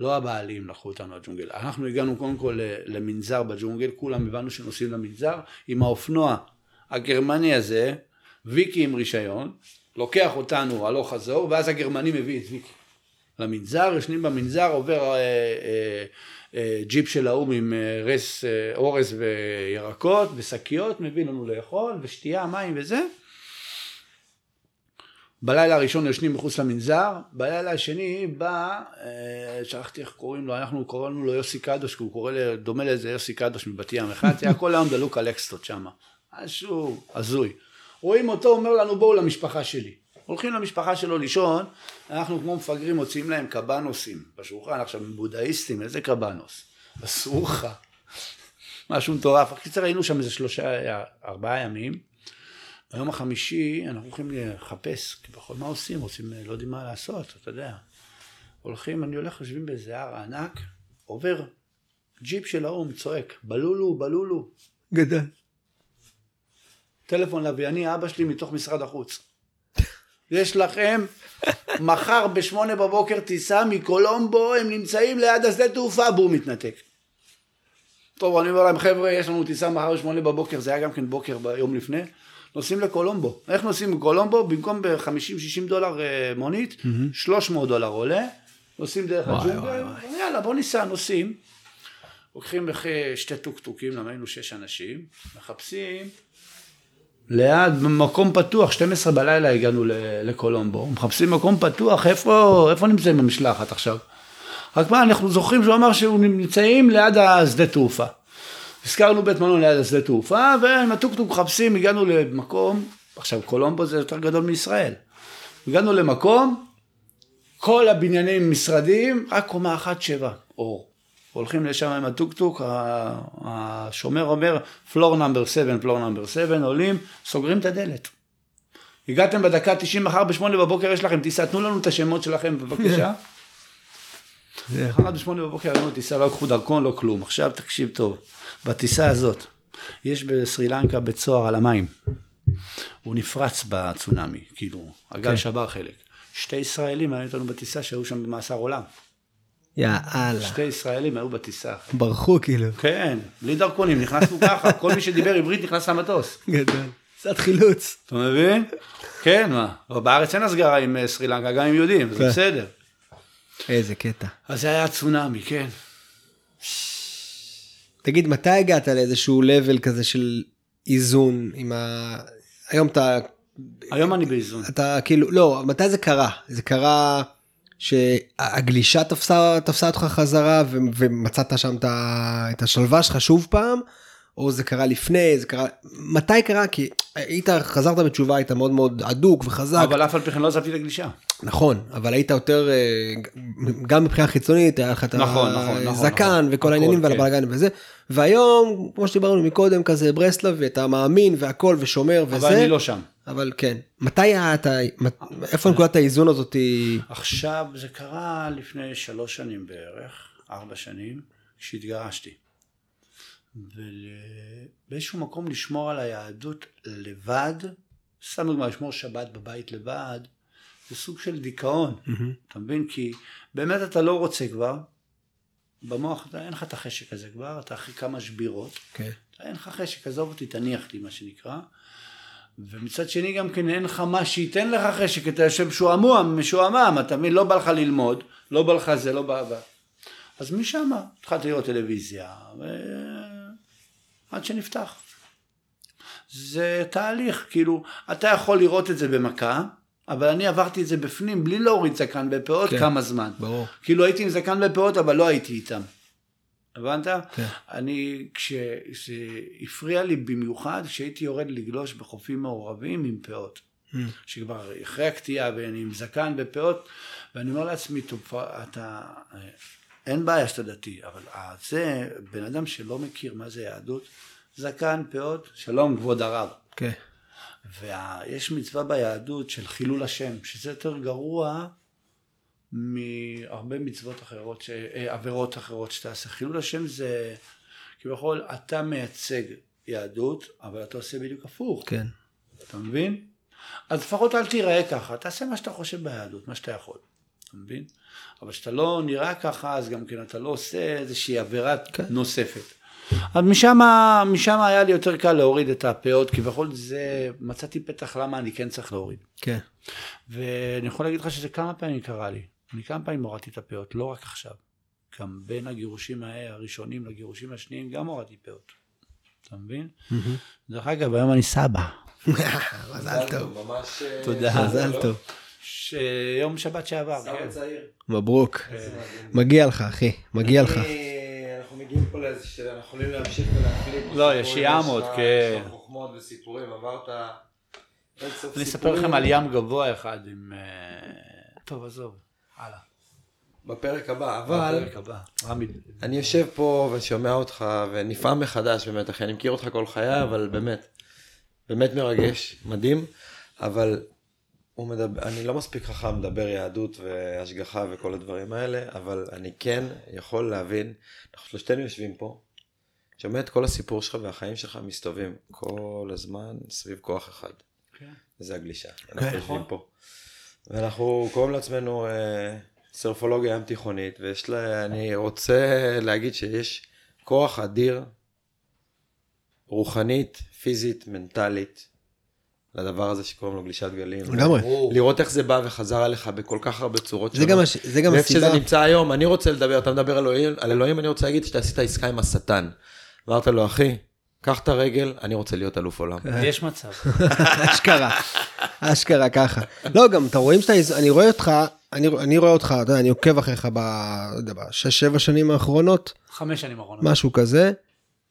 לא הבעלים לקחו אותנו לג'ונגל. אנחנו הגענו קודם כל למנזר בג'ונגל, כולם הבנו שנוסעים למנזר, עם האופנוע הגרמני הזה, ויקי עם רישיון, לוקח אותנו הלוך חזור, ואז הגרמני מביא את ויקי. למנזר, ישנים במנזר, עובר אה, אה, אה, ג'יפ של האו"ם עם אה, רס, אה, אורז וירקות ושקיות, מביא לנו לאכול ושתייה, מים וזה. בלילה הראשון ישנים מחוץ למנזר, בלילה השני בא, אה, שכחתי איך קוראים לו, אנחנו קראנו לו יוסי קדוש, כי הוא קורא, דומה לאיזה יוסי קדוש מבת ים אחד, היה כל היום דלוק על אקסטות שם, משהו הזוי. רואים אותו, אומר לנו בואו למשפחה שלי. הולכים למשפחה שלו לישון, אנחנו כמו מפגרים מוציאים להם קבנוסים בשולחן, עכשיו הם בודהיסטים, איזה קבנוס? אסור לך. משהו מטורף. בקיצר היינו שם איזה שלושה, ארבעה ימים. ביום החמישי אנחנו הולכים לחפש, כביכול מה עושים, רוצים, לא יודעים מה לעשות, אתה יודע. הולכים, אני הולך, יושבים באיזה הר ענק, עובר ג'יפ של האו"ם, צועק, בלולו, בלולו. גדל. טלפון לווייני, אבא שלי מתוך משרד החוץ. יש לכם מחר בשמונה בבוקר טיסה מקולומבו, הם נמצאים ליד השדה תעופה, והוא מתנתק. טוב, אני אומר להם, חבר'ה, יש לנו טיסה מחר בשמונה בבוקר, זה היה גם כן בוקר ביום לפני, נוסעים לקולומבו. איך נוסעים לקולומבו? במקום ב-50-60 דולר אה, מונית, 300 דולר עולה, נוסעים דרך הג'ונגל. יאללה, בוא ניסע, נוסעים. לוקחים לך שתי טוקטוקים, למה היינו שש אנשים, מחפשים ליד מקום פתוח, 12 בלילה הגענו לקולומבו, מחפשים מקום פתוח, איפה, איפה נמצאים במשלחת עכשיו? רק מה, אנחנו זוכרים שהוא אמר שהוא נמצאים ליד השדה תעופה. הזכרנו בית מלון ליד השדה תעופה, ועם הטוקטוק מחפשים, הגענו למקום, עכשיו קולומבו זה יותר גדול מישראל. הגענו למקום, כל הבניינים משרדיים, רק קומה אחת שבע, אור. הולכים לשם עם הטוקטוק, השומר אומר, floor number 7, floor number 7, עולים, סוגרים את הדלת. הגעתם בדקה 90 מחר בשמונה בבוקר יש לכם טיסה, תנו לנו את השמות שלכם בבקשה. מחר בשמונה בבוקר היה לנו טיסה, לא לקחו דרכון, לא כלום. עכשיו תקשיב טוב, בטיסה הזאת, יש בסרי לנקה בית סוהר על המים. הוא נפרץ בצונאמי, כאילו, הגל שבר חלק. שתי ישראלים היו איתנו בטיסה שהיו שם במאסר עולם. יאללה. שתי ישראלים היו בטיסה. ברחו כאילו. כן, בלי דרכונים, נכנסנו ככה, כל מי שדיבר עברית נכנס למטוס. גדול. קצת חילוץ. אתה מבין? כן, מה? אבל בארץ אין הסגרה עם אה, סרי לנקה, גם עם יהודים, זה כן. בסדר. איזה קטע. אז זה היה צונאמי, כן. תגיד, מתי הגעת לאיזשהו level כזה של איזון עם ה... היום אתה, היום אני באיזון. אתה כאילו, לא, מתי זה קרה? זה קרה שהגלישה תפסה, תפסה אותך חזרה ו- ומצאת שם את השלווה שלך שוב פעם? או זה קרה לפני, זה קרה... מתי קרה? כי היית, חזרת בתשובה, היית מאוד מאוד הדוק וחזק. אבל אף על פי כן לא עזבתי את הגלישה. נכון, אבל היית יותר, אה, גם מבחינה חיצונית, היה לך את נכון, נכון, נכון, הזקן נכון. וכל העניינים כן. והבלאגן וזה, והיום, כמו שדיברנו מקודם, כזה ברסלב, ואתה מאמין והכל ושומר וזה, אבל אני לא שם. אבל כן, מתי אתה, איפה נקודת האיזון הזאת היא, עכשיו, זה קרה לפני שלוש שנים בערך, ארבע שנים, כשהתגרשתי. ובאיזשהו מקום לשמור על היהדות לבד, סתם דוגמא, לשמור שבת בבית לבד, זה סוג של דיכאון, אתה מבין? כי באמת אתה לא רוצה כבר, במוח אתה, אין לך את החשק הזה כבר, אתה אחרי כמה שבירות, כן. אתה, אין לך חשק, עזוב אותי, תניח לי מה שנקרא. ומצד שני גם כן אין לך מה שייתן לך חשק, אתה יושב משועמם, משועמם, אתה מבין, לא בא לך ללמוד, לא בא לך זה, לא. בא. אז משם התחלתי לראות טלוויזיה, ו... עד שנפתח. זה תהליך, כאילו, אתה יכול לראות את זה במכה, אבל אני עברתי את זה בפנים, בלי להוריד זקן בפאות כן. כמה זמן. ברור. כאילו הייתי עם זקן בפאות, אבל לא הייתי איתם. הבנת? כן. אני, כשזה הפריע לי במיוחד, כשהייתי יורד לגלוש בחופים מעורבים עם פאות. Mm. שכבר אחרי הקטיעה ואני עם זקן בפאות, ואני אומר לעצמי, אתה, אין בעיה שאתה דתי, אבל זה בן אדם שלא מכיר מה זה יהדות, זקן, פאות, שלום כבוד הרב. כן. ויש מצווה ביהדות של חילול השם, שזה יותר גרוע מהרבה מצוות אחרות, ש... אה, עבירות אחרות שתעשה. חילול השם זה כביכול אתה מייצג יהדות, אבל אתה עושה בדיוק הפוך. כן. אתה מבין? אז לפחות אל תיראה ככה, תעשה מה שאתה חושב ביהדות, מה שאתה יכול. אתה מבין? אבל כשאתה לא נראה ככה, אז גם כן אתה לא עושה איזושהי עבירה כן. נוספת. אז משם, משם היה לי יותר קל להוריד את הפאות, כביכול זה, מצאתי פתח למה אני כן צריך להוריד. כן. ואני יכול להגיד לך שזה כמה פעמים קרה לי. אני כמה פעמים הורדתי את הפאות, לא רק עכשיו. גם בין הגירושים הראשונים לגירושים השניים גם הורדתי פאות. אתה מבין? דרך אגב, היום אני סבא. מזל טוב. ממש... אה, תודה. מזל טוב. שיום שבת שעבר. סבא. צעיר. מברוק. מגיע לך, אחי. מגיע לך. אנחנו מגיעים פה לאיזה ש... אנחנו יכולים להמשיך ולהחליט. לא, יש ים עוד, כן. יש לך חוכמות וסיפורים, עברת... אני אספר. לכם על ים גבוה אחד עם... אה, טוב, עזוב. הלאה. בפרק הבא, אבל בפרק הבא. רמי. אני יושב פה ושומע אותך ונפעם מחדש באמת, אחי, אני מכיר אותך כל חיי, אבל באמת, באמת מרגש, מדהים, אבל הוא מדבר, אני לא מספיק חכם לדבר יהדות והשגחה וכל הדברים האלה, אבל אני כן יכול להבין, אנחנו שלושתנו יושבים פה, שומע את כל הסיפור שלך והחיים שלך מסתובבים כל הזמן סביב כוח אחד, כן. וזה הגלישה. אנחנו יושבים פה. ואנחנו קוראים לעצמנו אה, סרפולוגיה ים תיכונית, ויש לה, אני רוצה להגיד שיש כוח אדיר, רוחנית, פיזית, מנטלית, לדבר הזה שקוראים לו גלישת גלים. לגמרי. לראות איך זה בא וחזר עליך בכל כך הרבה צורות זה גם הש- זה גם ואיפה הסיבה. שזה נמצא היום, אני רוצה לדבר, אתה מדבר על אלוהים, על אלוהים, אני רוצה להגיד שאתה עשית עסקה עם השטן. אמרת לו, אחי, קח את הרגל, אני רוצה להיות אלוף עולם. יש מצב. אשכרה, אשכרה ככה. לא, גם אתה רואים שאתה, אני רואה אותך, אני, אני רואה אותך, אתה יודע, אני עוקב אחריך ב... לא יודע, בשש, שבע שנים האחרונות, חמש שנים אחרונות. משהו כזה,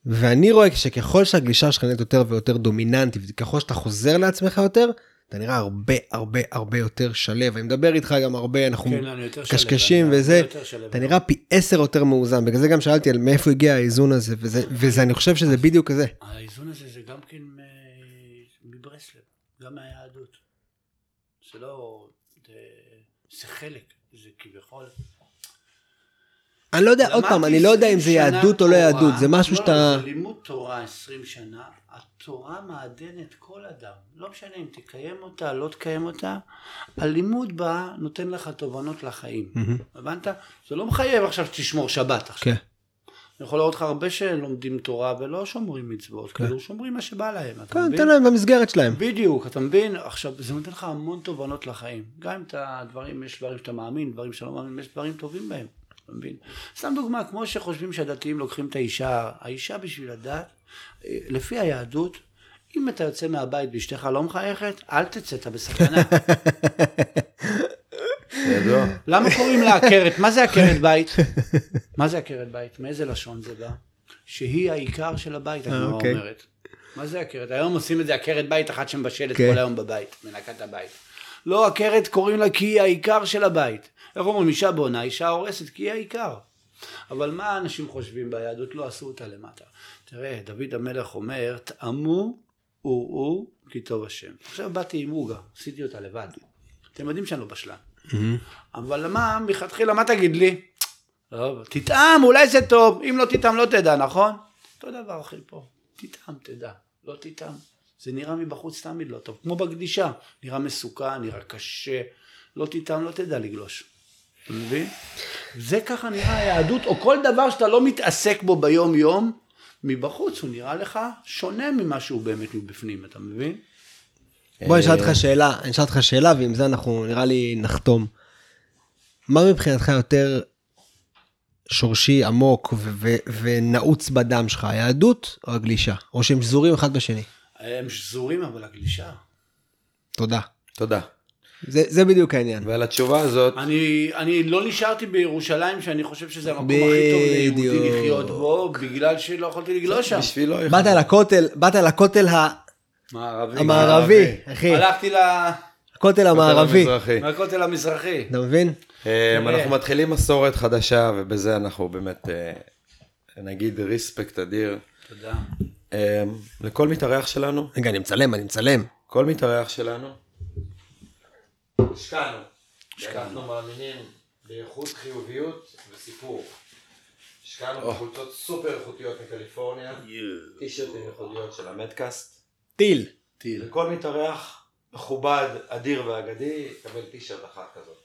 ואני רואה שככל שהגלישה שלך נהיית יותר ויותר דומיננטית, וככל שאתה חוזר לעצמך יותר, אתה נראה הרבה הרבה הרבה יותר שלו. אני מדבר איתך גם הרבה, אנחנו כן, קשקשים אני וזה. אתה נראה פי עשר יותר מאוזן, בגלל זה גם שאלתי על מאיפה הגיע האיזון הזה, וזה, וזה אני חושב שזה בדיוק כזה. האיזון הזה זה גם כן מ- מברסלב, גם מהיהדות. זה לא... זה, זה חלק, זה כביכול... אני לא יודע, עוד פעם, אני לא יודע אם זה למדתי 20 יהדות או לא יהדות. זה משהו לא, שאתה... לא, לימוד תורה 20 שנה, התורה מעדנת כל אדם. לא משנה אם תקיים אותה, לא תקיים אותה, הלימוד בה נותן לך תובנות לחיים. הבנת? זה לא מחייב עכשיו שתשמור שבת עכשיו. כן. אני יכול לראות לך הרבה שלומדים תורה ולא שומרים מצוות, כאילו שומרים מה שבא להם, אתה כן, מבין? תן להם במסגרת שלהם. בדיוק, אתה מבין? עכשיו, זה נותן לך המון תובנות לחיים. גם אם אתה, דברים, יש דברים שאתה מאמין, דברים שאתה לא מאמין, יש דברים טובים בהם, אתה מבין? סתם דוגמה, כמו שחושבים שהדתיים לוקחים את האישה, האישה בשביל הדת, אה, לפי היהדות, אם אתה יוצא מהבית ואשתך לא מחייכת, אל תצא, אתה בסכנה. ידוע. למה קוראים לה עקרת? מה זה עקרת בית? מה זה עקרת בית? מאיזה לשון זה בא? שהיא העיקר של הבית, הגמרא אוקיי. אומרת. מה זה עקרת? היום עושים את זה עקרת בית אחת שמבשלת כן. כל היום בבית, מנקה את הבית. לא עקרת קוראים לה כי היא העיקר של הבית. איך אומרים, אישה בונה, אישה הורסת, כי היא העיקר. אבל מה אנשים חושבים ביהדות? לא עשו אותה למטה. תראה, דוד המלך אומר, טעמו וראו כי טוב השם. עכשיו באתי עם עוגה, עשיתי אותה לבד. אתם יודעים שאני לא בשלן. אבל מה, מלכתחילה, מה תגיד לי? טוב, תטעם, אולי זה טוב, אם לא תטעם לא תדע, נכון? אותו דבר אחי פה, תטעם, תדע, לא תטעם. זה נראה מבחוץ תמיד לא טוב, כמו בגדישה, נראה מסוכן, נראה קשה, לא תטעם, לא תדע לגלוש. אתה מבין? זה ככה נראה היהדות, או כל דבר שאתה לא מתעסק בו ביום יום, מבחוץ הוא נראה לך שונה ממה שהוא באמת מבפנים, אתה מבין? בוא אני אשאל אותך שאלה, אני אשאל אותך שאלה ועם זה אנחנו נראה לי נחתום. מה מבחינתך יותר שורשי עמוק ו- ו- ונעוץ בדם שלך, היהדות או הגלישה? או שהם שזורים אחד בשני? הם שזורים אבל הגלישה. תודה. תודה. זה, זה בדיוק העניין. ועל התשובה הזאת, אני, אני לא נשארתי בירושלים, שאני חושב שזה המקום הכי טוב ליהודי בדיוק. לחיות בו, בגלל שלא יכולתי לגלוש שם. בשבילו... באת לכותל, באת לכותל ה- מערבי. המערבי, אחי, הלכתי ל... הכותל המערבי. מהכותל המזרחי. אתה מבין? אה, אנחנו מתחילים מסורת חדשה, ובזה אנחנו באמת, אה, נגיד, ריספקט אדיר. תודה. אה, לכל מתארח שלנו, רגע, אני מצלם, אני מצלם. כל מתארח שלנו, השקענו. אנחנו מאמינים באיכות חיוביות וסיפור. השקענו בחולצות סופר איכותיות מקליפורניה, טישרטים ייחודיות של המדקאסט. טיל. טיל. לכל מתארח מכובד, אדיר ואגדי, יקבל טישרט אחת כזאת.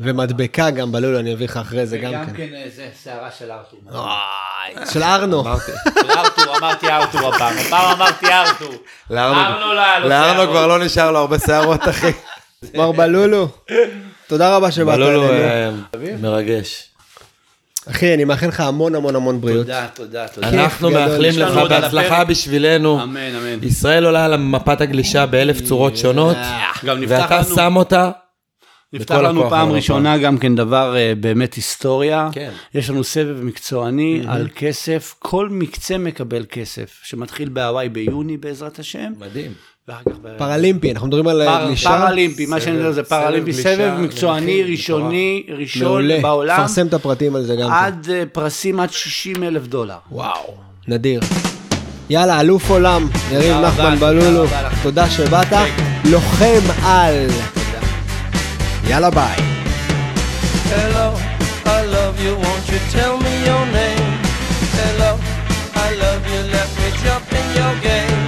ומדבקה גם בלולו, אני אביא לך אחרי זה גם וגם כן. כן אה, זה, שערה של ארתור. וואי, של ארנו. של ארתור, אמרתי ארתור הפעם. הפעם אמרתי ארתור. ארנו לא היה לו לארנו. כבר לא נשאר לו הרבה שערות, אחי. מר בלולו, תודה רבה שבאת בלולו אלינו. אה, מרגש. אחי, אני מאחל לך המון המון המון בריאות. תודה, תודה, תודה. אנחנו. מאחלים לך בהצלחה. בשבילנו. אמן, אמן. ישראל עולה על מפת הגלישה באלף צורות שונות, גם נפתח ואתה שם אותה. נפתח לנו פעם ראשונה גם כן דבר אה, באמת היסטוריה. כן. יש לנו סבב מקצועני על כסף, כל מקצה מקבל כסף, שמתחיל בהוואי ביוני בעזרת השם, מדהים. פרלימפי, אנחנו מדברים על פר- גלישה. פרלימפי, מה שאני אומר זה פרלימפי, סבב מקצועני ראשוני, ראשון מעולה. בעולם, פרסם את הפרטים על זה גם כן. עד אה, פרסים עד 60 אלף דולר. וואו, נדיר. יאללה, אלוף עולם, יריב נחמן בלולו. תודה שבאת, לוחם על. יאללה ביי. Hello, I love you, won't you tell me your name? Hello, I love you, let me jump in your game.